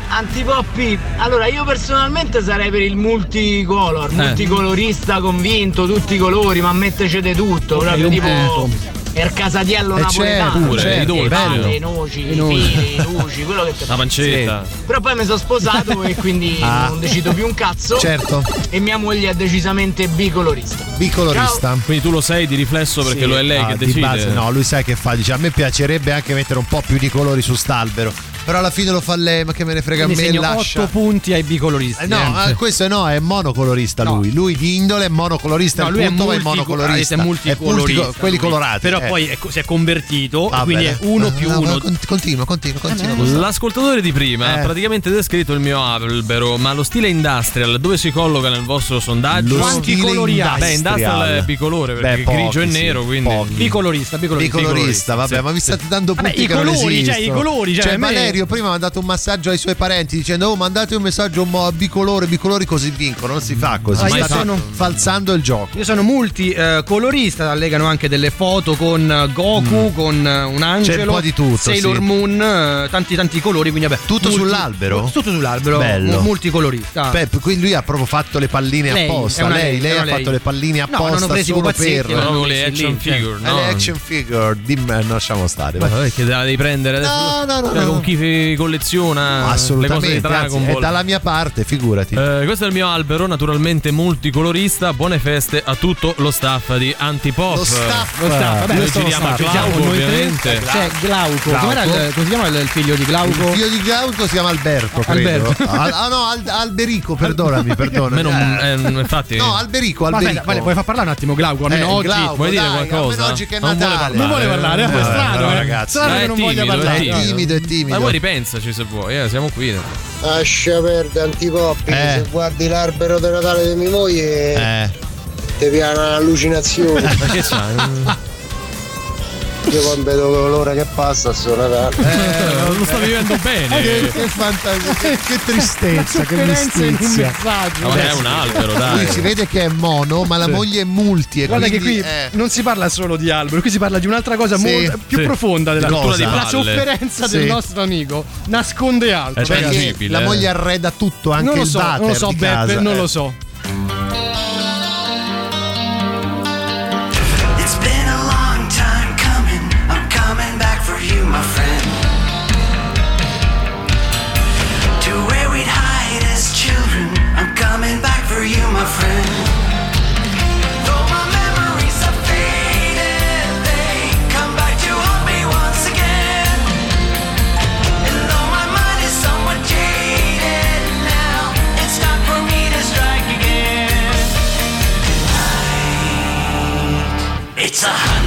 Antipoppi, allora io personalmente sarei per il multicolor, Eh. multicolorista convinto, tutti i colori, ma metteci di tutto, proprio tipo punto. il casatiello Eh, napoletano, certo, pure, cioè, i dolci. le i noci, I fili, i luci, quello che te La pancetta. Però poi mi sono sposato e quindi Ah. non decido più un cazzo. Certo. E mia moglie è decisamente bicolorista. Bicolorista. Quindi tu lo sei di riflesso perché Sì. lo è lei Ah, che di decide. base no, lui sai che fa, dice a me piacerebbe anche mettere un po' più di colori su st'albero, però alla fine lo fa lei, ma che me ne frega a Quindi me, segno lascia. 8 punti ai bicoloristi. Eh, no, eh. questo no, è monocolorista lui. Lui di indole è monocolorista, No, lui è punto ma è multico- monocolorista. è multicolorista, multico- quelli lui. colorati. Però eh. poi è si è convertito, Va quindi bene. è 1 Ah, più no, 1. con- Continua, continua, continua. L'ascoltatore di prima Eh. ha praticamente descritto il mio albero, ma lo stile industrial dove si colloca nel vostro sondaggio? Lo Quanti stile colori ha? Beh, industrial è bicolore perché Beh, pochi, grigio e sì, nero, quindi. Bicolorista, bicolorista. Bicolorista, vabbè, sì, ma mi state dando punti i colori, cioè, i colori, cioè, a me- Valerio prima ha mandato un massaggio ai suoi parenti dicendo "Oh, mandate un messaggio mo- a bicolore, bicolori così vincono". Non si fa così. Ah, sono- falsando il gioco. Io sono multicolorista, allegano anche delle foto con eh, Goku, con eh, un angelo, Mm. C'è un po' di tutto, Sailor sì. Moon, eh, tanti tanti colori, quindi vabbè. Tutto sull'albero? Tutto sull'albero, Bello. mu- multicolorista. Beh, quindi lui ha proprio fatto le palline Lei, apposta. Lei, lei, lei ha una fatto lei. le palline No, apposta non ho preso solo per messi le action figure, Eh, no? le action figure, dimmi, eh, no, lasciamo stare. Ma vabbè, che te la devi prendere adesso? No, no, no, Cioè, no. con chi colleziona le cose Assolutamente, di anzi, Dragon è Ball. dalla mia parte, figurati. Eh, questo è il mio albero, naturalmente multicolorista. Buone feste a tutto lo staff di Antipop. Lo staff. Lo staff, vabbè, Noi a staff, Glauco, ovviamente. C'è Glauco. Glauco. Com'era il, come si chiama il, figlio di Glauco? Il figlio di Glauco si chiama Alberto, credo. Alberto. Al- ah no, Al- Alberico, perdonami, perdonami. Almeno, Eh, eh, infatti, No, Alberico, Ma Alberico. aspetta, vale, puoi far parlare un attimo Glauco, almeno Eh, oggi. Glauco, vuoi dire dai, qualcosa? almeno oggi che è Non vuole Natale. Non vuole parlare, è Eh, strano, però, eh. ragazzi. Strano che è non voglia parlare. è È timido, è timido. Poi ripensaci se vuoi, eh, siamo qui. Lascia perdere antipoppi, Eh. se guardi l'albero di Natale di mia moglie Eh. ti piana un'allucinazione. Ma che c'ha? Io quando vedo l'ora che passa sto Natale. Eh, lo sta vivendo bene. Eh, Che, che fantasia, che, che tristezza, che mestizia. messaggio. Ma è un albero, dai. Lui si vede che è mono, ma la Sì. moglie è multi. E Guarda che quindi, qui eh, non si parla solo di albero, qui si parla di un'altra cosa Sì, molto più sì. profonda della Di cosa? La Palle. sofferenza Sì. del nostro amico nasconde altro. È perché tangibile, la eh. moglie arreda tutto, anche non lo il so, water non lo so, di Beppe, casa. non eh. lo so. It's a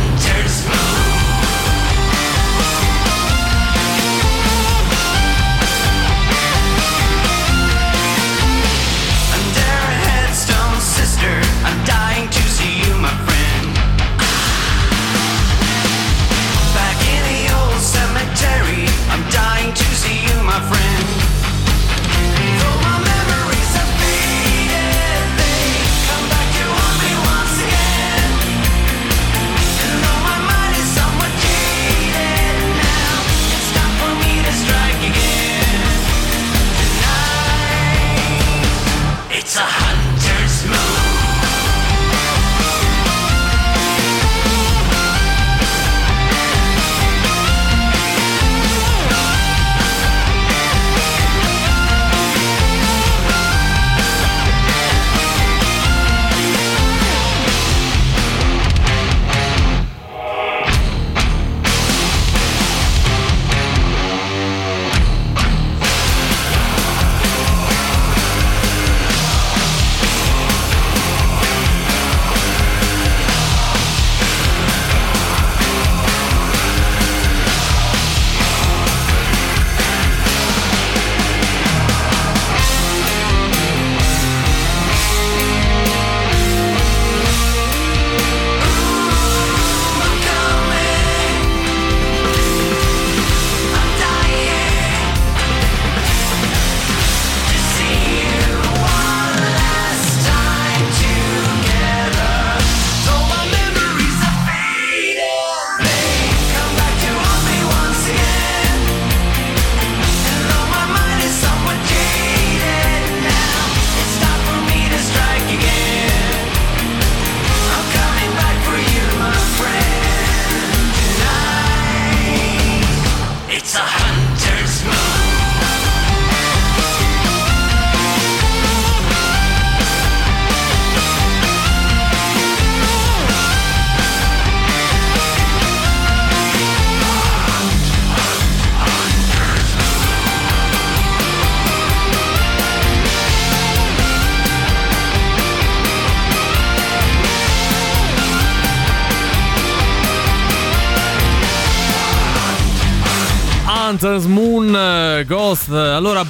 Moon eh, Ghost. Allora a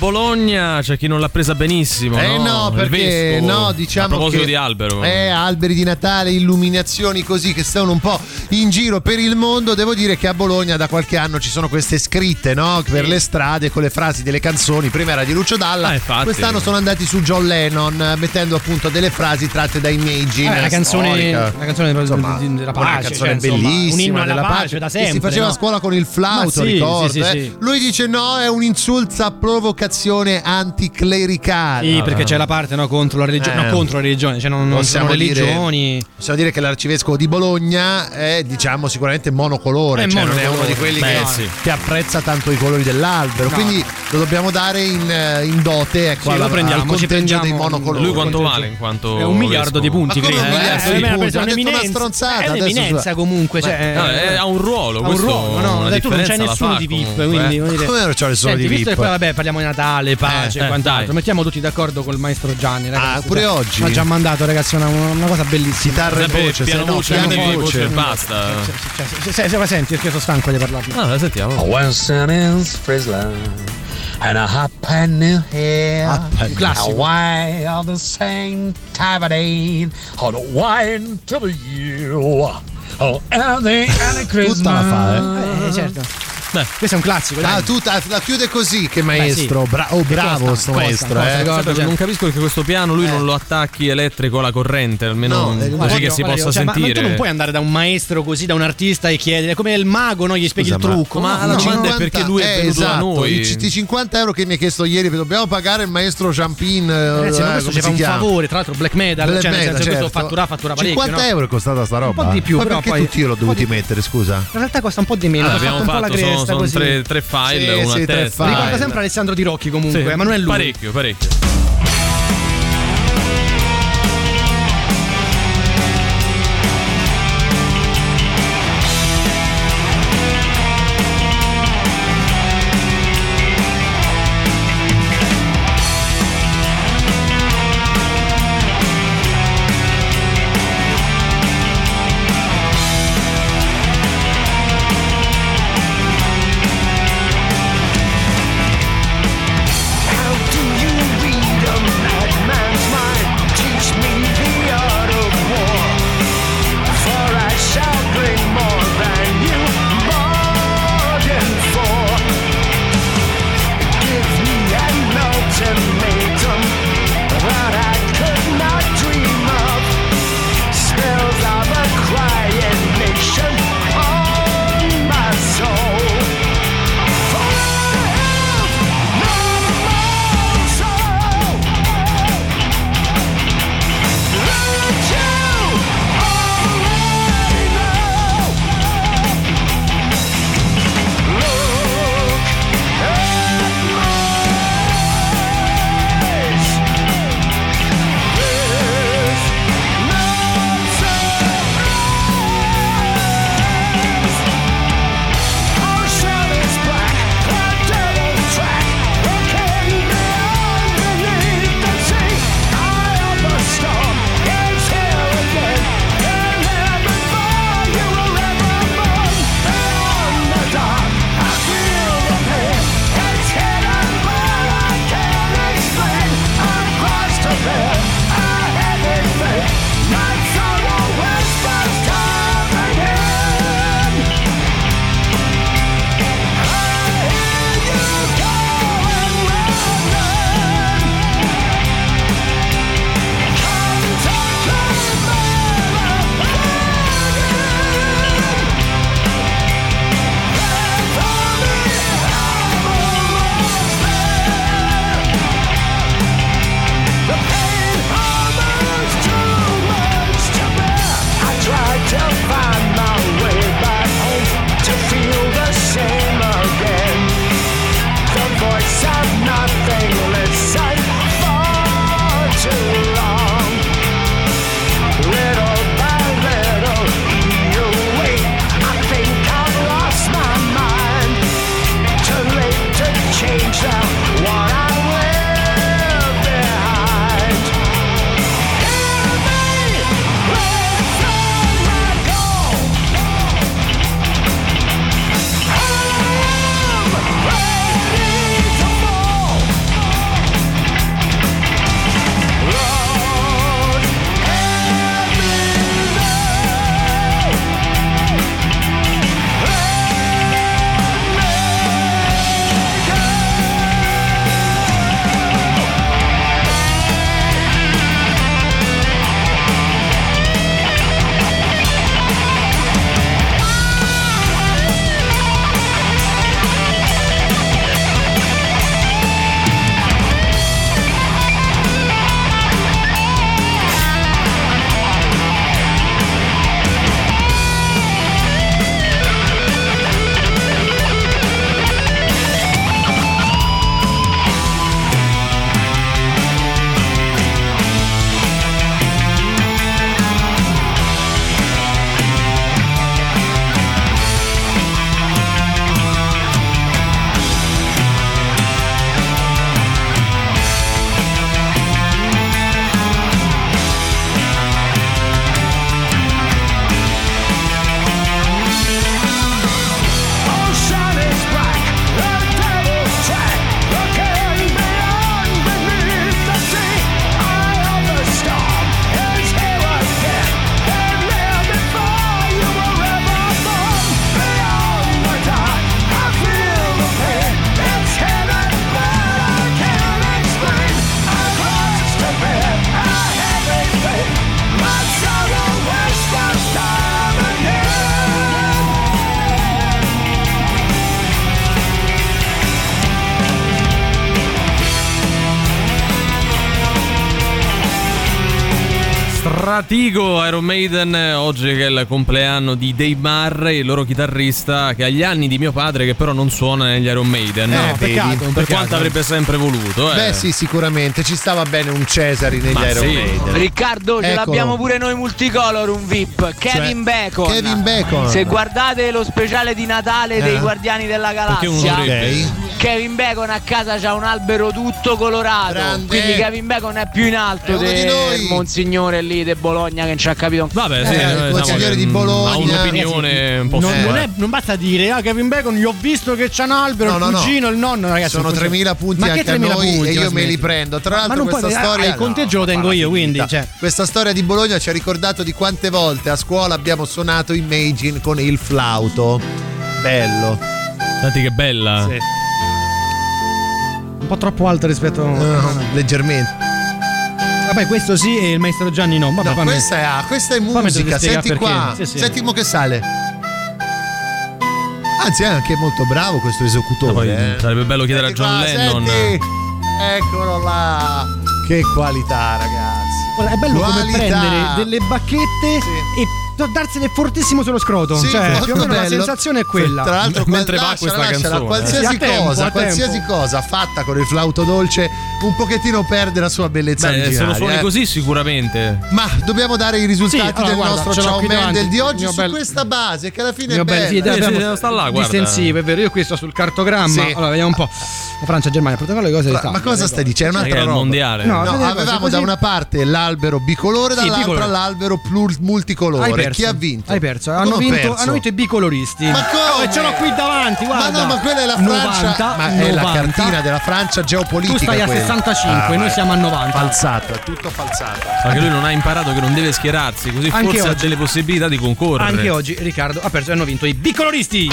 C'è chi non l'ha presa benissimo. Eh no, Il perché no, diciamo A proposito che di albero. Eh, alberi di Natale, illuminazioni così che stanno un po' in giro per il mondo. Devo dire che a Bologna da qualche anno ci sono queste scritte, no? Per le strade con le frasi delle canzoni. Prima era di Lucio Dalla, Ah, infatti. quest'anno sono andati su John Lennon eh, mettendo appunto delle frasi tratte da Imagine. Eh, la canzone, la canzone Insomma, di- della una pace, canzone cioè, insomma, bellissima un inno alla della pace, da che sempre, si faceva no? a scuola con il flauto, sì, ricordo. sì, sì, eh. sì. Lui dice no, è un'insulsa provocazione anticlericale. Sì, perché c'è la parte no, contro la religione. Eh. No, contro la religione, cioè non, non sono Possiamo dire- religioni. Possiamo dire che l'arcivescovo di Bologna è, diciamo, sicuramente monocolore, È cioè non è monocolore. uno di quelli Beh, che, sì. che apprezza tanto i colori dell'albero. No. Quindi lo dobbiamo dare in, eh, in dote ecco, Sì, alla- lo prendiamo, al ci conteggio prendiamo- dei monocolori. Lui quanto vale in quanto È un miliardo di punti, credo. un miliardo Eh, di eh, punti? Ha detto una stronzata, È un'eminenza comunque. Cioè, No, è- ha un ruolo, ha un questo ruolo, no? tu non c'è nessuno di VIP, quindi eh. Come non c'è nessuno Senti, di VIP? vabbè parliamo di Natale, pace Eh, e eh, quant'altro, dai. mettiamo tutti d'accordo col maestro Gianni, ragazzi. Ah, pure Cioè, oggi? Mi ha già mandato, ragazzi, una, una cosa bellissima. Chitarra e voce, se piano no, voce, piano voce. voce basta. Cioè, se, se, se, se, senti, perché sono stanco di parlarne. Ah, la sentiamo. Winston is Frizzler and a hot pan new hair. Pan, classico. A wine of the same time of day. On a wine to the you. Oh, they any Christmas? Tutta la fa, Eh, certo. Questo è un classico. Ah, tu la la chiude così, che maestro. sì. Bra- oh, Che bravo costa, sto costa, maestro. costa, eh. Guarda, cioè- non capisco perché questo piano lui non lo attacchi elettrico alla corrente, almeno No, eh, così guarda, che si Guarda, possa cioè, sentire. Ma tu non puoi andare da un maestro così, da un artista e chiedere, come il mago, no? Gli spieghi Scusa, il trucco. ma- No, ma la no, domanda è 50 perché lui è eh, venuto da esatto, noi. I, i 50 euro che mi ha chiesto ieri, dobbiamo pagare il maestro Champin. eh, Ragazzi, ma eh, questo ci fa un favore, tra l'altro black metal, Black cioè nel senso questo certo. fattura, fattura parecchio, 50 no? euro è costata sta roba? po' di più, Ma però perché poi- tutti io l'ho dovuti mettere, scusa? In realtà costa un po' di meno, Allora, ho fatto abbiamo un po' la fatto, sono, tre, tre file, Sì, una sì, testa. Ricorda sempre Alessandro Di Rocchi comunque, Sì, ma non è lui. Parecchio, parecchio. Stratigo, Iron Maiden, oggi che è il compleanno di Dave Murray, il loro chitarrista che ha gli anni di mio padre che però non suona negli Iron Maiden. Eh, No, peccato, per peccato. quanto avrebbe sempre voluto. Eh. Beh, sì, sicuramente ci stava bene un Cesari negli Ma Iron sì. Maiden. Riccardo, ce Eccolo. l'abbiamo pure noi multicolor un VIP. Kevin Bacon. Cioè, Kevin Bacon. Se guardate lo speciale di Natale dei Eh. Guardiani della Galassia? Kevin Bacon a casa c'ha un albero tutto colorato. Grande. Quindi Kevin Bacon è più in alto del monsignore lì di Bologna che non ci ha capito. Vabbè, sì, Eh, il che- di Bologna. Ha un'opinione un po' Non, non è- non basta dire, ah, Kevin Bacon, gli ho visto che c'ha un albero, No, il no, no. cugino, il nonno, ragazzi. Sono non- 3000 punti ma che anche a 3000 noi punti, e io ma me li prendo. Tra Ma l'altro non questa puoi- ah, storia il conteggio lo tengo ma io, quindi, cioè. Questa storia di Bologna ci ha ricordato di quante volte a scuola abbiamo suonato Imagine con il flauto. Bello. Senti che bella. Sì. Un po' troppo alto rispetto No, leggermente. Vabbè, questo sì e il maestro Gianni no. Vabbè, No, fammi- questa è, ah, questa è musica. Senti perché. qua. Sì, sì. Senti mo che sale. Anzi, è anche molto bravo questo esecutore. Poi eh. sarebbe bello chiedere a Senti John qua, Lennon. senti. Eccolo là. Che qualità, ragazzi. Guarda, è bello come Qualità. prendere delle bacchette e to- darsene fortissimo sullo scroto. Sì, cioè, più o meno la bello. sensazione è quella. Tra l'altro, Mentre va questa lasciala, canzone, qualsiasi eh. Tempo, cosa, qualsiasi cosa fatta con il flauto dolce, un pochettino perde la sua bellezza Beh, se lo suoni eh. così sicuramente. Ma dobbiamo dare i risultati Sì, allora, del guarda, nostro Ciao Mendel di oggi su bel- questa base che alla fine è Mio sì, bella. Sì, abbiamo sì, sta là, guarda. distensivo, è vero. Io qui sto sul cartogramma. Sì. Allora, vediamo un po'. Francia, Germania, Portogallo, le cose Fra-. Ma cosa stai dicendo? È un'altra è il roba. mondiale. No, avevamo da una parte l'albero bicolore, dall'altra l'albero multicolore. Perso. Chi ha vinto? Hai perso. Hanno vinto, perso? hanno vinto i bicoloristi. Ma come? Oh, ce l'ho qui davanti, guarda. Ma no, ma quella è la Francia. 90, ma è la 90. cartina della Francia geopolitica. Tu stai a quella. 65, noi vai. siamo a 90. Falsato, è tutto falsato. Ma che lui non ha imparato che non deve schierarsi, così Anche forse ha oggi. delle possibilità di concorrere. Anche oggi Riccardo ha perso e hanno vinto i bicoloristi.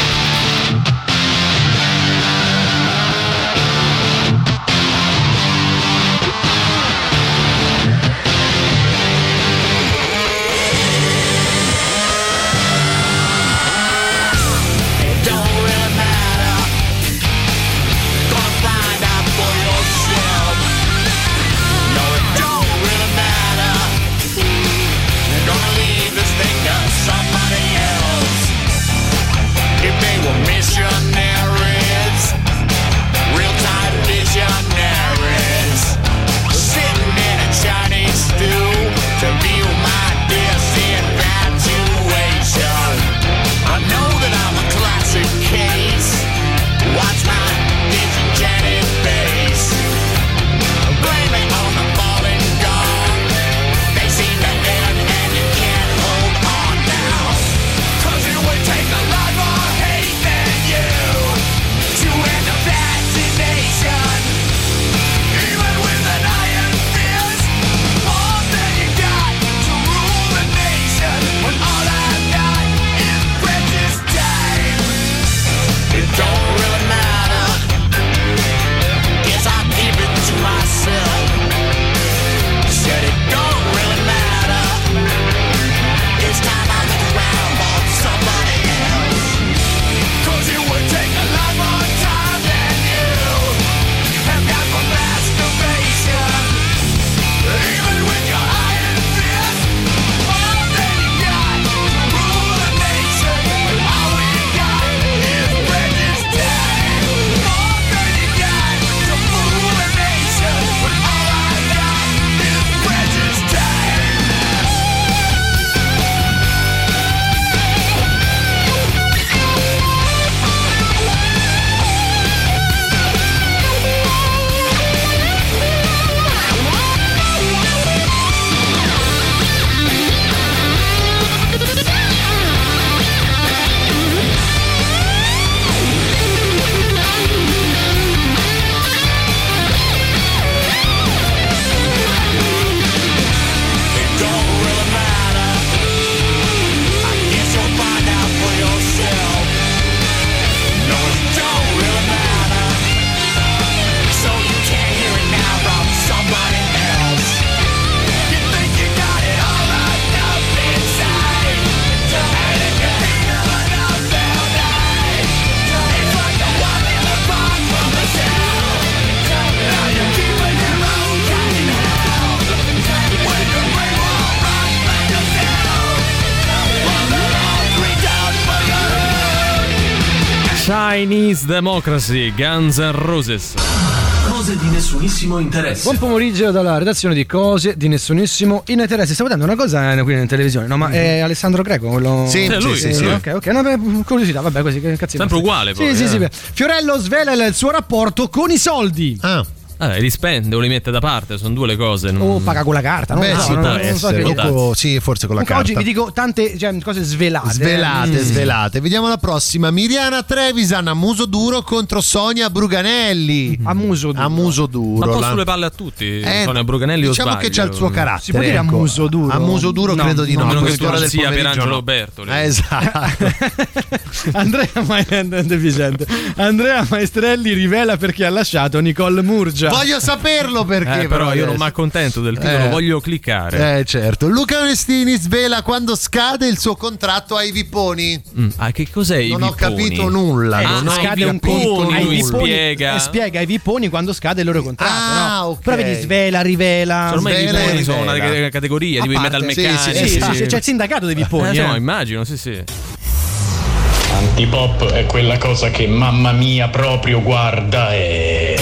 Chinese Democracy, Guns N' Roses. Cose di nessunissimo interesse. Buon pomeriggio dalla redazione di Cose di Nessunissimo interesse. Stavo vedendo una cosa eh, qui in televisione, no? Ma è Alessandro Greco quello. Sì, Sì, è lui, sì, sì. Ok, ok. No, beh, curiosità, vabbè, così che cazzo. Sempre uguale, Sì, poi, sì, eh. sì. beh. Fiorello svela il suo rapporto con i soldi. Ah. Vabbè, li spende o li mette da parte, sono due le cose. non- O paga con la carta, no? Beh, No, sì, no, non so che- O co- sì, forse con la Comunque carta. Oggi vi dico tante cioè, cose svelate. Svelate, eh. Mm. svelate. Vediamo la prossima. Miriana Trevisan a muso duro contro Sonia Bruganelli. A muso duro. A muso duro. Ma un po' la- sulle palle a tutti. Eh, Sonia Bruganelli o diciamo che c'ha il suo carattere. Si può dire a ecco. muso duro? A muso duro No, credo di no. A meno a che tu quest'ora non del sia pomeriggio Pierangelo no. Bertoli. Eh, esatto. Andrea. Andrea Maestrelli rivela perché ha lasciato Nicole Murgia. Voglio saperlo perché Eh, però io non adesso. mi accontento del titolo, Eh. voglio cliccare. Eh certo, Luca Onestini svela quando scade il suo contratto ai Vipponi. Mm, ah, che cos'è i Non ho capito nulla. Eh, non no, ho scade i un conto ai spiega. eh, spiega ai vipponi quando scade il loro contratto. Ah, no? ok. Però vedi, svela, rivela. Cioè, ormai i Svela e vipponi sono una categoria, tipo i metal sì, sì, meccanici. Eh, sì, sì, sì, c'è il sindacato dei vipponi. Eh, no, eh. immagino, sì, sì. Antipop è quella cosa che mamma mia proprio guarda e...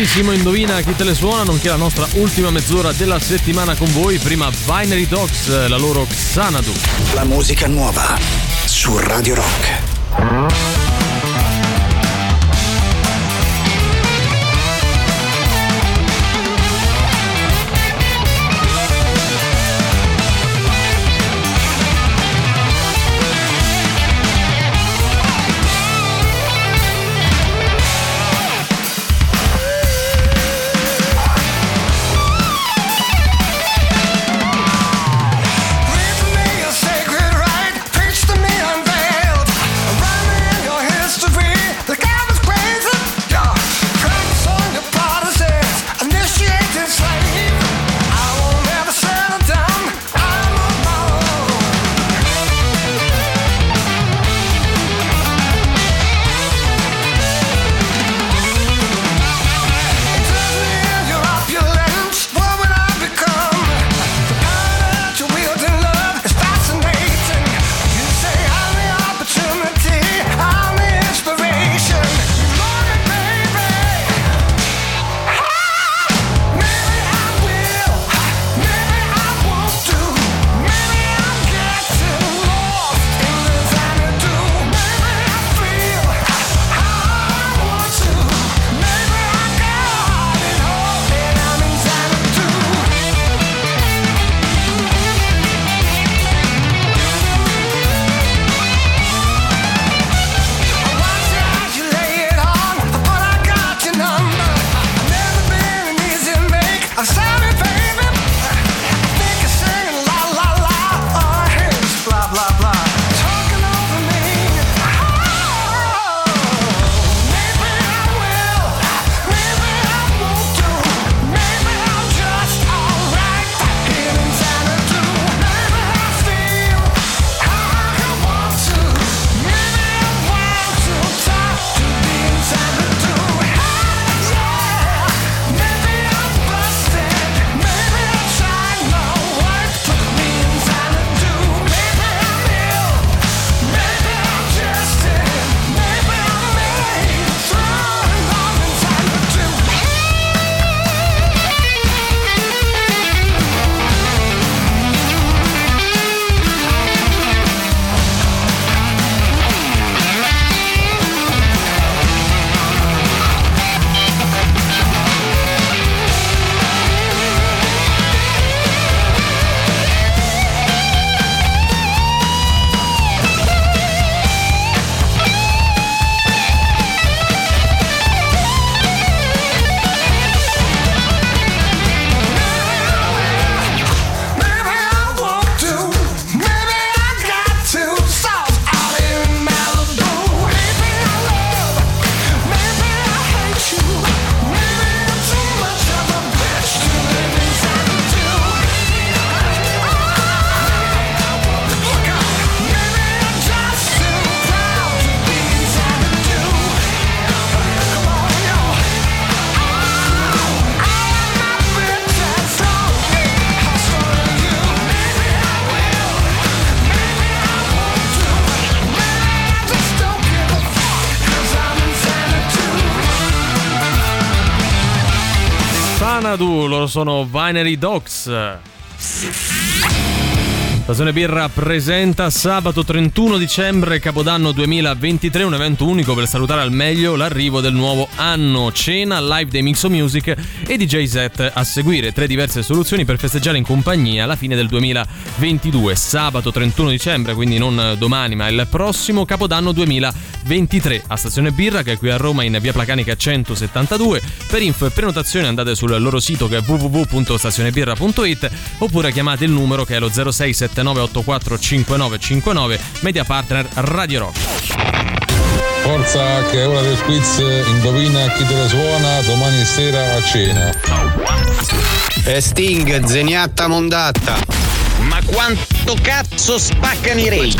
pochissimo indovina chi te le suona, nonché la nostra ultima mezz'ora della settimana con voi. Prima Binary Dogs, la loro Xanadu. La musica nuova su Radio Rock. Xanadu, loro sono Binary Dogs. Stazione Birra presenta sabato 31 dicembre Capodanno 2023 un evento unico per salutare al meglio l'arrivo del nuovo anno, cena, live dei Mixo Music e DJ set a seguire, tre diverse soluzioni per festeggiare in compagnia la fine del 2022, sabato 31 dicembre, quindi non domani ma il prossimo Capodanno 2023 a Stazione Birra che è qui a Roma in via Placanica 172. Per info e prenotazione andate sul loro sito che è www.stazionebirra.it oppure chiamate il numero che è lo 0679 84 5959 media partner Radio Rock. Forza che è ora del quiz, indovina chi te la suona domani sera a cena. E Sting, zeniatta mondatta. Ma quanto cazzo spaccano i rage?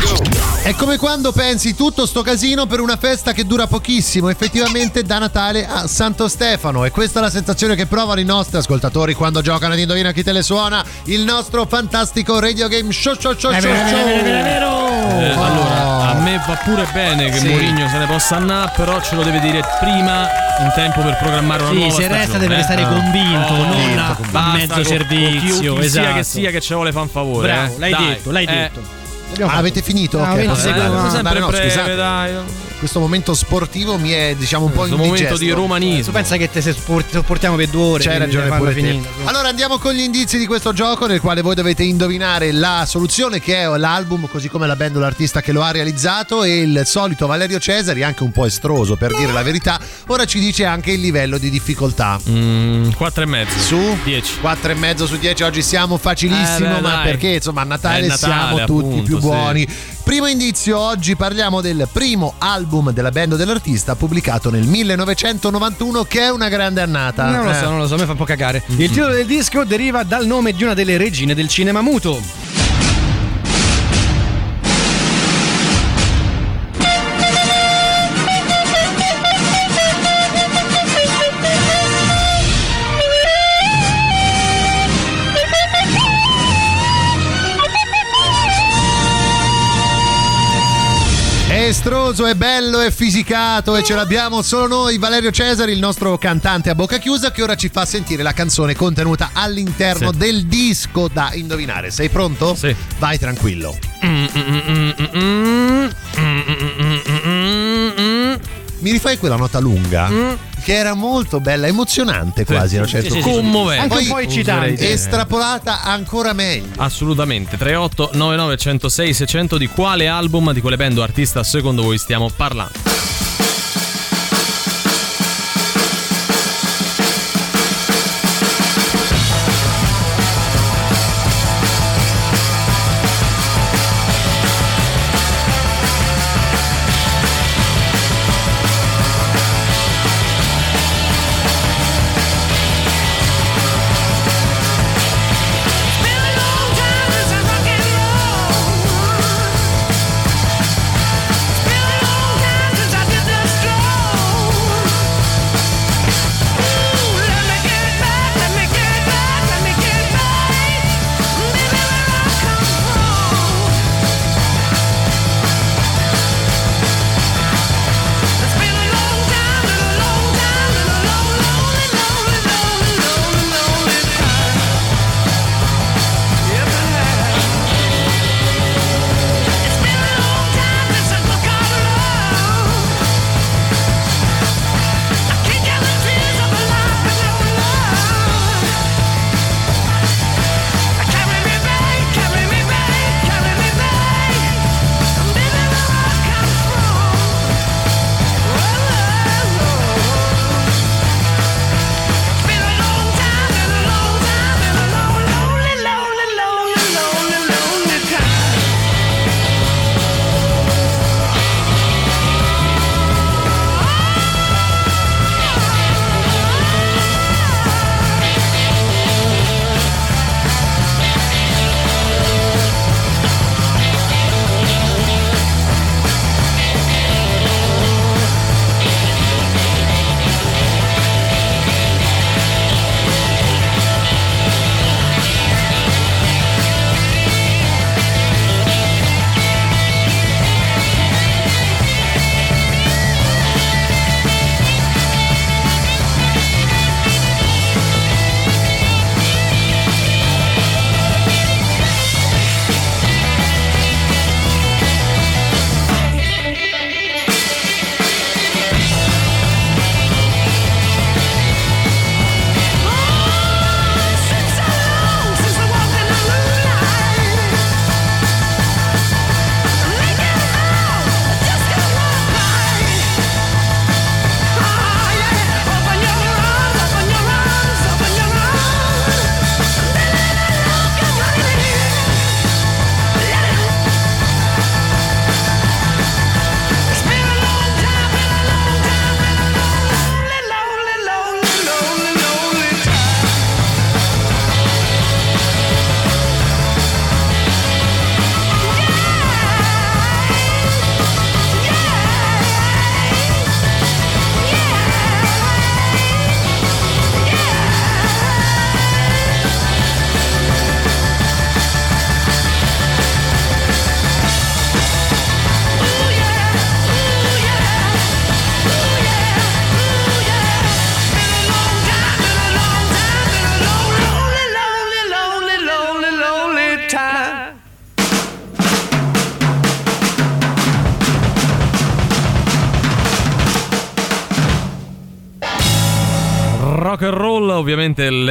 È come quando pensi tutto sto casino per una festa che dura pochissimo, effettivamente da Natale a Santo Stefano. E questa è la sensazione che provano i nostri ascoltatori quando giocano ad Indovina chi te le suona, il nostro fantastico radio game show show show È show. vero. Eh, Oh. allora, a me va pure bene che Sì. Mourinho se ne possa andare, però ce lo deve dire prima in tempo per programmare una Sì, nuova se resta deve eh. restare Ah. convinto, non convinto, a- mezzo con- servizio, con chi- chi sia esatto. che sia che ci vuole fan favore. Bravo, eh. l'hai Dai, detto, l'hai eh. detto. Ah, avete finito? No, Ok, 20 possiamo secondi, andare, ma possiamo sempre? No, breve, scusate. dai. Questo momento sportivo mi è diciamo un po' Questo indigesto. momento di romanismo. Tu pensa che te se sopportiamo per due ore? C'hai ragione pure te. finita. Allora andiamo con gli indizi di questo gioco nel quale voi dovete indovinare la soluzione che è l'album così come la band o l'artista che lo ha realizzato e il solito Valerio Cesari, anche un po' estroso per dire la verità, ora ci dice anche il livello di difficoltà. Mm, 4 e mezzo. Su 10. 4 e mezzo su 10 oggi siamo facilissimo Eh, beh, ma dai. perché insomma a Natale, Natale, siamo tutti appunto, più sì. buoni primo indizio oggi parliamo del primo album della band dell'artista pubblicato nel 1991 che è una grande annata Non lo Eh. so, non lo so, me fa un po' cagare. Il titolo del disco deriva dal nome di una delle regine del cinema muto. È estroso, è bello, è fisicato e ce l'abbiamo solo noi, Valerio Cesari, il nostro cantante a bocca chiusa, che ora ci fa sentire la canzone contenuta all'interno Sì. del disco da indovinare. Sei pronto? Sì. Vai tranquillo. Mi rifai quella nota lunga? Che era molto bella, emozionante quasi un certo sì, sì, sì. Commovente. Anche un Poi po' eccitante. Estrapolata ancora meglio. Assolutamente. 38 99 106 600 di quale album, di quale band o artista secondo voi stiamo parlando?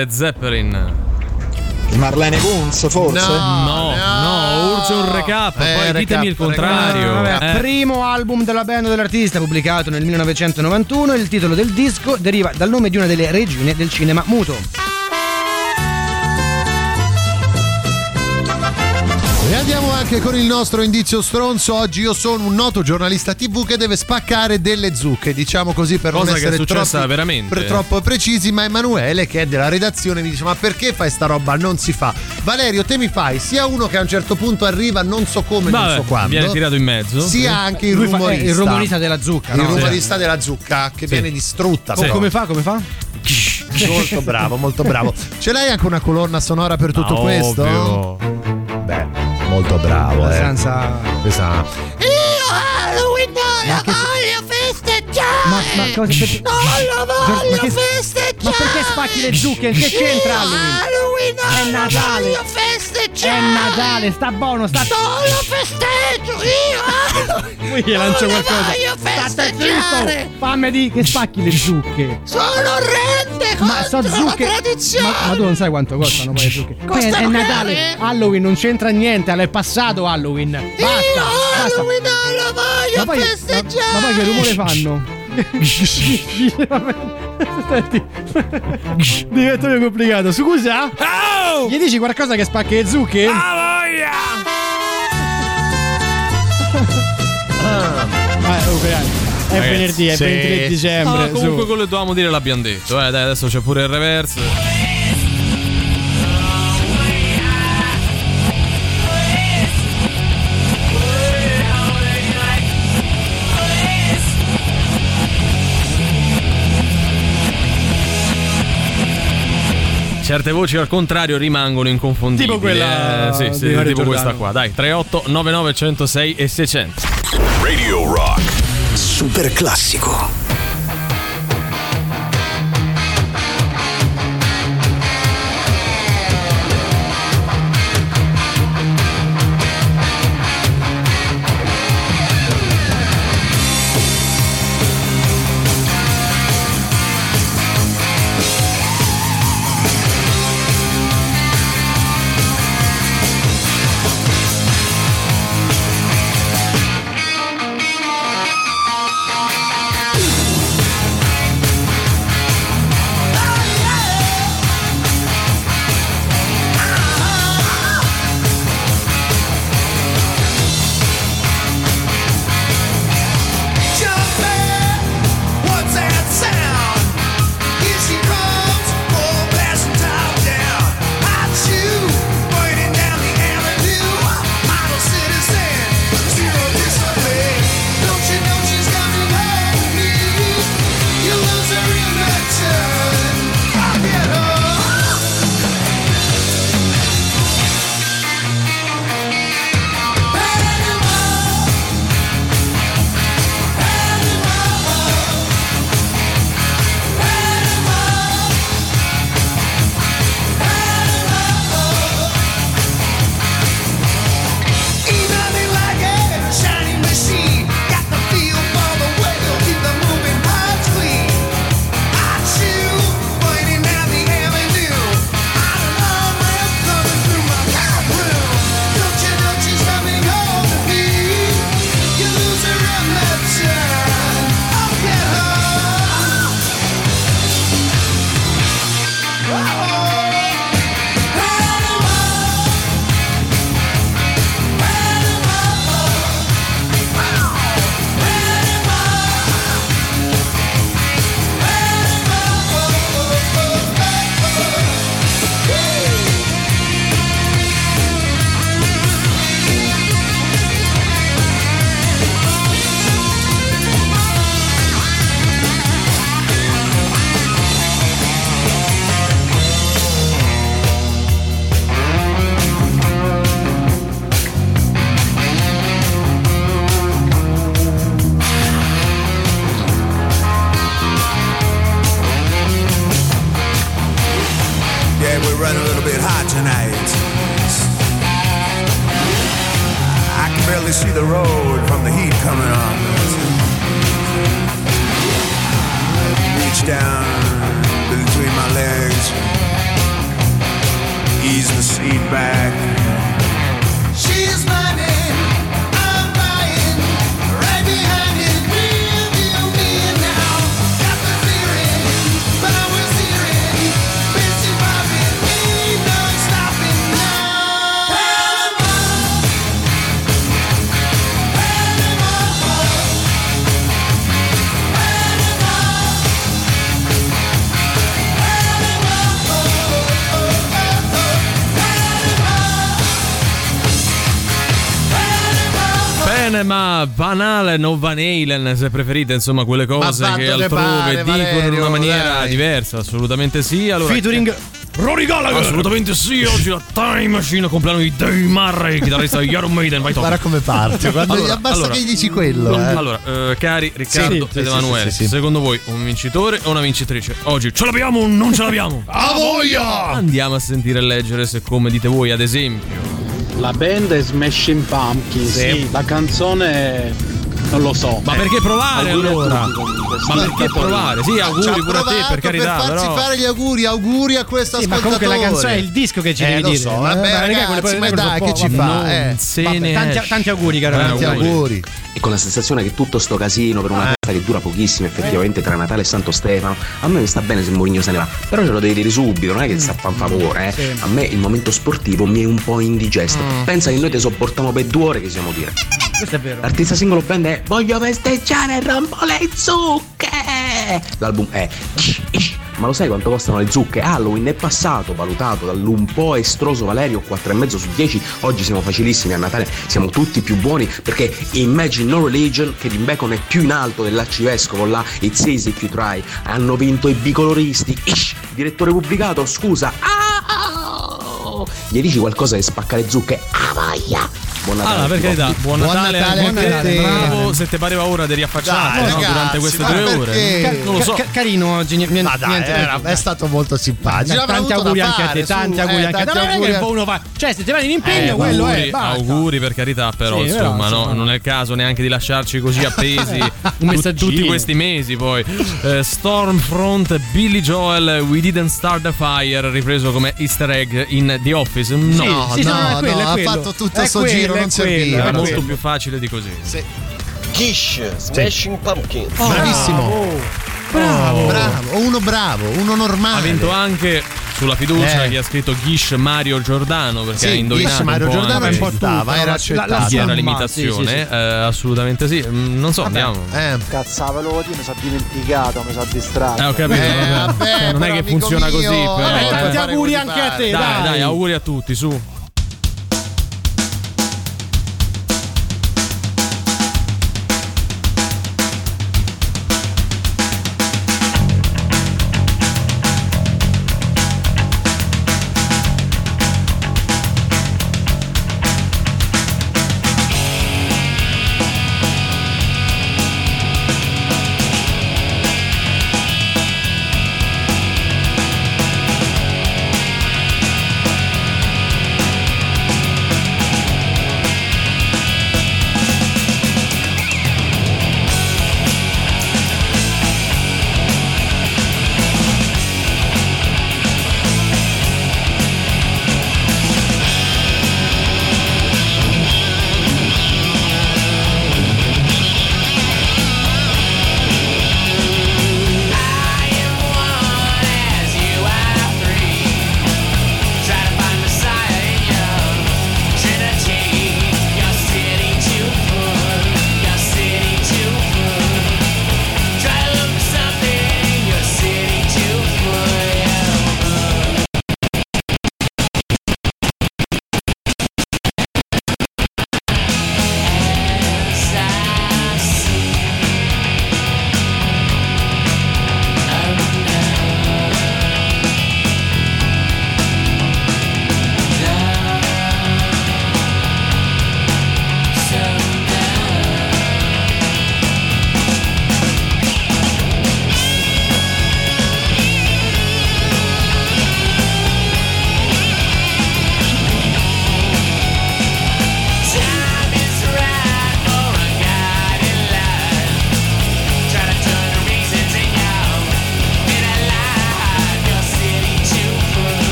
Led Zeppelin. Marlene Kunz, forse? No, no, urge un recap, Eh, poi ditemi il recap, contrario. Vabbè, Eh. Primo album della band dell'artista pubblicato nel 1991. Il titolo del disco deriva dal nome di una delle regine del cinema muto. Andiamo anche con il nostro indizio stronzo. Oggi io sono un noto giornalista TV che deve spaccare delle zucche, diciamo così per Cosa non che è essere successa troppi- veramente. per troppo precisi, ma Emanuele che è della redazione mi dice "Ma perché fai sta roba? Non si fa". Valerio, te mi fai sia uno che a un certo punto arriva non so come, non Vabbè, so quando. viene tirato in mezzo. Sia anche il Lui fa- eh, rumorista. il rumorista della zucca, Il no? rumorista della zucca che Sì. viene distrutta. Oh, però. come fa? Come fa? Molto bravo, molto bravo. Ce l'hai anche una colonna sonora per tutto Ah, questo? ovvio. Molto bravo, eh. Abbastanza. Questa Io Halloween non lo voglio festeggiare! Ma, ma cosa per- Non lo voglio ma che- festeggiare! Ma perché spacchi le zucche? Che c'entra Halloween? Halloween non È Natale. voglio festeggiare! È Natale, sta buono, sta. Non lo festeggio io! Poi gli lancio qualcosa. voglio State festeggiare! zitto! Fammi di che spacchi le zucche. Sono orrende Ma so zucche. Ma, ma tu non sai quanto costano poi le zucche. Poi è, è Natale. Halloween non c'entra niente, è passato Halloween. Basta. Io basta. Halloween non lo voglio Ma poi, ma, festeggiare! ma poi che rumore fanno? Senti, diventa più complicato. Scusa? Gli dici qualcosa che spacca le zucche? Ah, oh, dai. È Ragazzi, venerdì, è sì. 23 dicembre. Ah, comunque su. quello che dovevamo dire l'abbiamo detto. Eh, dai, adesso c'è pure il reverse. Certe voci al contrario rimangono inconfondibili. Tipo quella eh, sì, sì, tipo questa Giordano. qua. Dai, 38 99 106 e 600. Radio Rock. Super classico. Van Halen o Van Halen, se preferite, insomma, quelle cose che altrove pare, dicono in Valerio, una maniera dai. diversa, assolutamente sì. Allora, Featuring Rory Gallagher. Assolutamente sì, oggi la Time Machine compleanno di Dave Murray, chitarrista di Iron Maiden, vai Tom. Guarda come parte, guarda, basta che gli dici quello. eh. Allora, eh, cari Riccardo Sì, ed sì, Emanuele, sì, sì, sì. secondo voi un vincitore o una vincitrice? Oggi ce l'abbiamo o non ce l'abbiamo? A voglia! Andiamo a sentire e leggere se come dite voi, ad esempio. La band è Smashing Pumpkins. Sì. La canzone non lo so. Ma perché provare Auguri a allora? Ma perché provare? Sì, auguri pure a te, per carità, per farci però. fare gli auguri, auguri a questo Sì, ma ascoltatore. comunque la canzone è il disco che ci eh, devi lo dire. so, Eh, vabbè, quelle- ragazzi, ma dai, che ci fa? Eh, Vabbè, tanti, tanti auguri, caro. tanti auguri. auguri. E con la sensazione che tutto sto casino per una festa che dura pochissimo effettivamente tra Natale e Santo Stefano, a me mi sta bene se Mourinho se ne va, però ce lo devi dire subito, non è che ti sta a favore, eh. Sì. A me il momento sportivo mi è un po' indigesto. Pensa che noi ti sopportiamo per due ore che siamo dire. Questo è vero. L'artista singolo band è Voglio festeggiare e rompo le zucche! L'album è Ma lo sai quanto costano le zucche? Halloween è passato, valutato dall'un po' estroso Valerio 4,5 su 10. Oggi siamo facilissimi a Natale, siamo tutti più buoni perché Imagine No Religion, che in Bacon è più in alto dell'arcivescovo là, It's easy if you try. Hanno vinto i bicoloristi. Ish, direttore pubblicato, scusa. Ah! Gli dici qualcosa che spacca le zucche? Ah, voglia! Buon Natale. Allora, per carità, buon Buon Natale, Natale anche a a te. te. Bravo, se ti pareva ora di riaffacciarti Dai, no, durante queste due ore. Ca- non lo so. Ca- carino oggi, niente, dai, niente era- è stato molto simpatico. Tanti avuto auguri anche a te, tanti auguri anche a te. tanti Non è che uno fa. Cioè, se ti vai in impegno, Eh, quello è. auguri, per carità, però insomma, no, insomma. non è il caso neanche di lasciarci così appesi tutti questi mesi. Poi Eh, Stormfront, Billy Joel, We Didn't Start the Fire, ripreso come Easter egg in The Office. No, No, no, no, ha fatto tutto sto giro, è non quello, serviva. è è molto quello. più facile di così. Kish, Smashing Pumpkins. Bravissimo. Bravo. Bravo, uno bravo, uno normale. Ha vinto anche sulla fiducia Eh. chi ha scritto Gish Mario Giordano perché Sì, ha indovinato Gish un Mario po' Giordano stava, era accettato. era l'imitazione, sì, sì, sì. eh, assolutamente sì. Mm, Non so, andiamo. Eh. Cazzo, ve lo dico, mi sono dimenticato, mi sono distratto. Eh, ho capito, Eh, vabbè. vabbè, Cioè, non è che funziona mio, così, però. vabbè, eh. non Tanti auguri anche a te, Dai, dai. dai, auguri a tutti, su.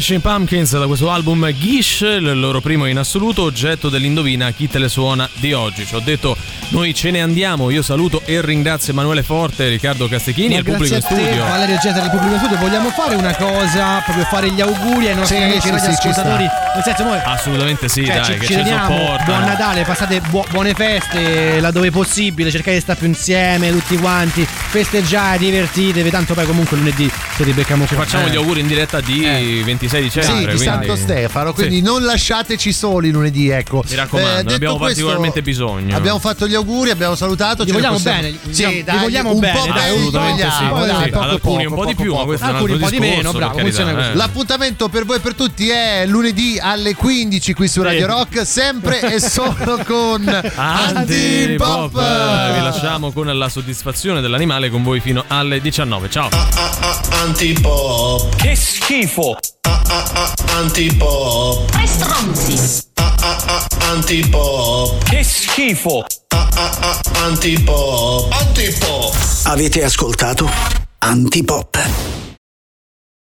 Smashing Pumpkins da questo album Gish, il loro primo in assoluto, oggetto dell'indovina chi te le suona di oggi. Ci ho detto noi ce ne andiamo, io saluto e ringrazio Emanuele Forte, Riccardo Castechini e il pubblico in a te, studio. Valerio Getta del pubblico in studio. Vogliamo fare una cosa, proprio fare gli auguri ai nostri Sì, amici sì, sì, radioascoltatori. ci Nel senso, noi Assolutamente sì, cioè, dai, ci, che ci ci buon Natale, passate buo- buone feste laddove possibile, cercate di stare più insieme tutti quanti, festeggiate, divertitevi, tanto poi comunque lunedì ci ribecchiamo Ci qua. facciamo Eh. gli auguri in diretta di 26 dicembre. Sì, di quindi- Santo Stefano, quindi Sì. non lasciateci soli lunedì, ecco. Mi raccomando, ne detto abbiamo questo, particolarmente bisogno. Abbiamo fatto gli auguri, abbiamo salutato. Ne vogliamo possiamo- bene, Sì, vogliamo- gli dai, vogliamo un bene, po' dai, assolutamente sì. dai, sì. Ad poco, alcuni un po' di più, ma questo è un po' di meno, per bravo, carità, funziona così. eh. L'appuntamento per voi e per tutti è lunedì alle 15 qui su Radio Rock, sempre e solo con Antipop. Antipop. Vi lasciamo con la soddisfazione dell'animale con voi fino alle 19. Ciao. Antipop. Che schifo! Antipop. Tre stronzi. Antipop. Che schifo! Antipop. Antipop. Avete ascoltato Antipop.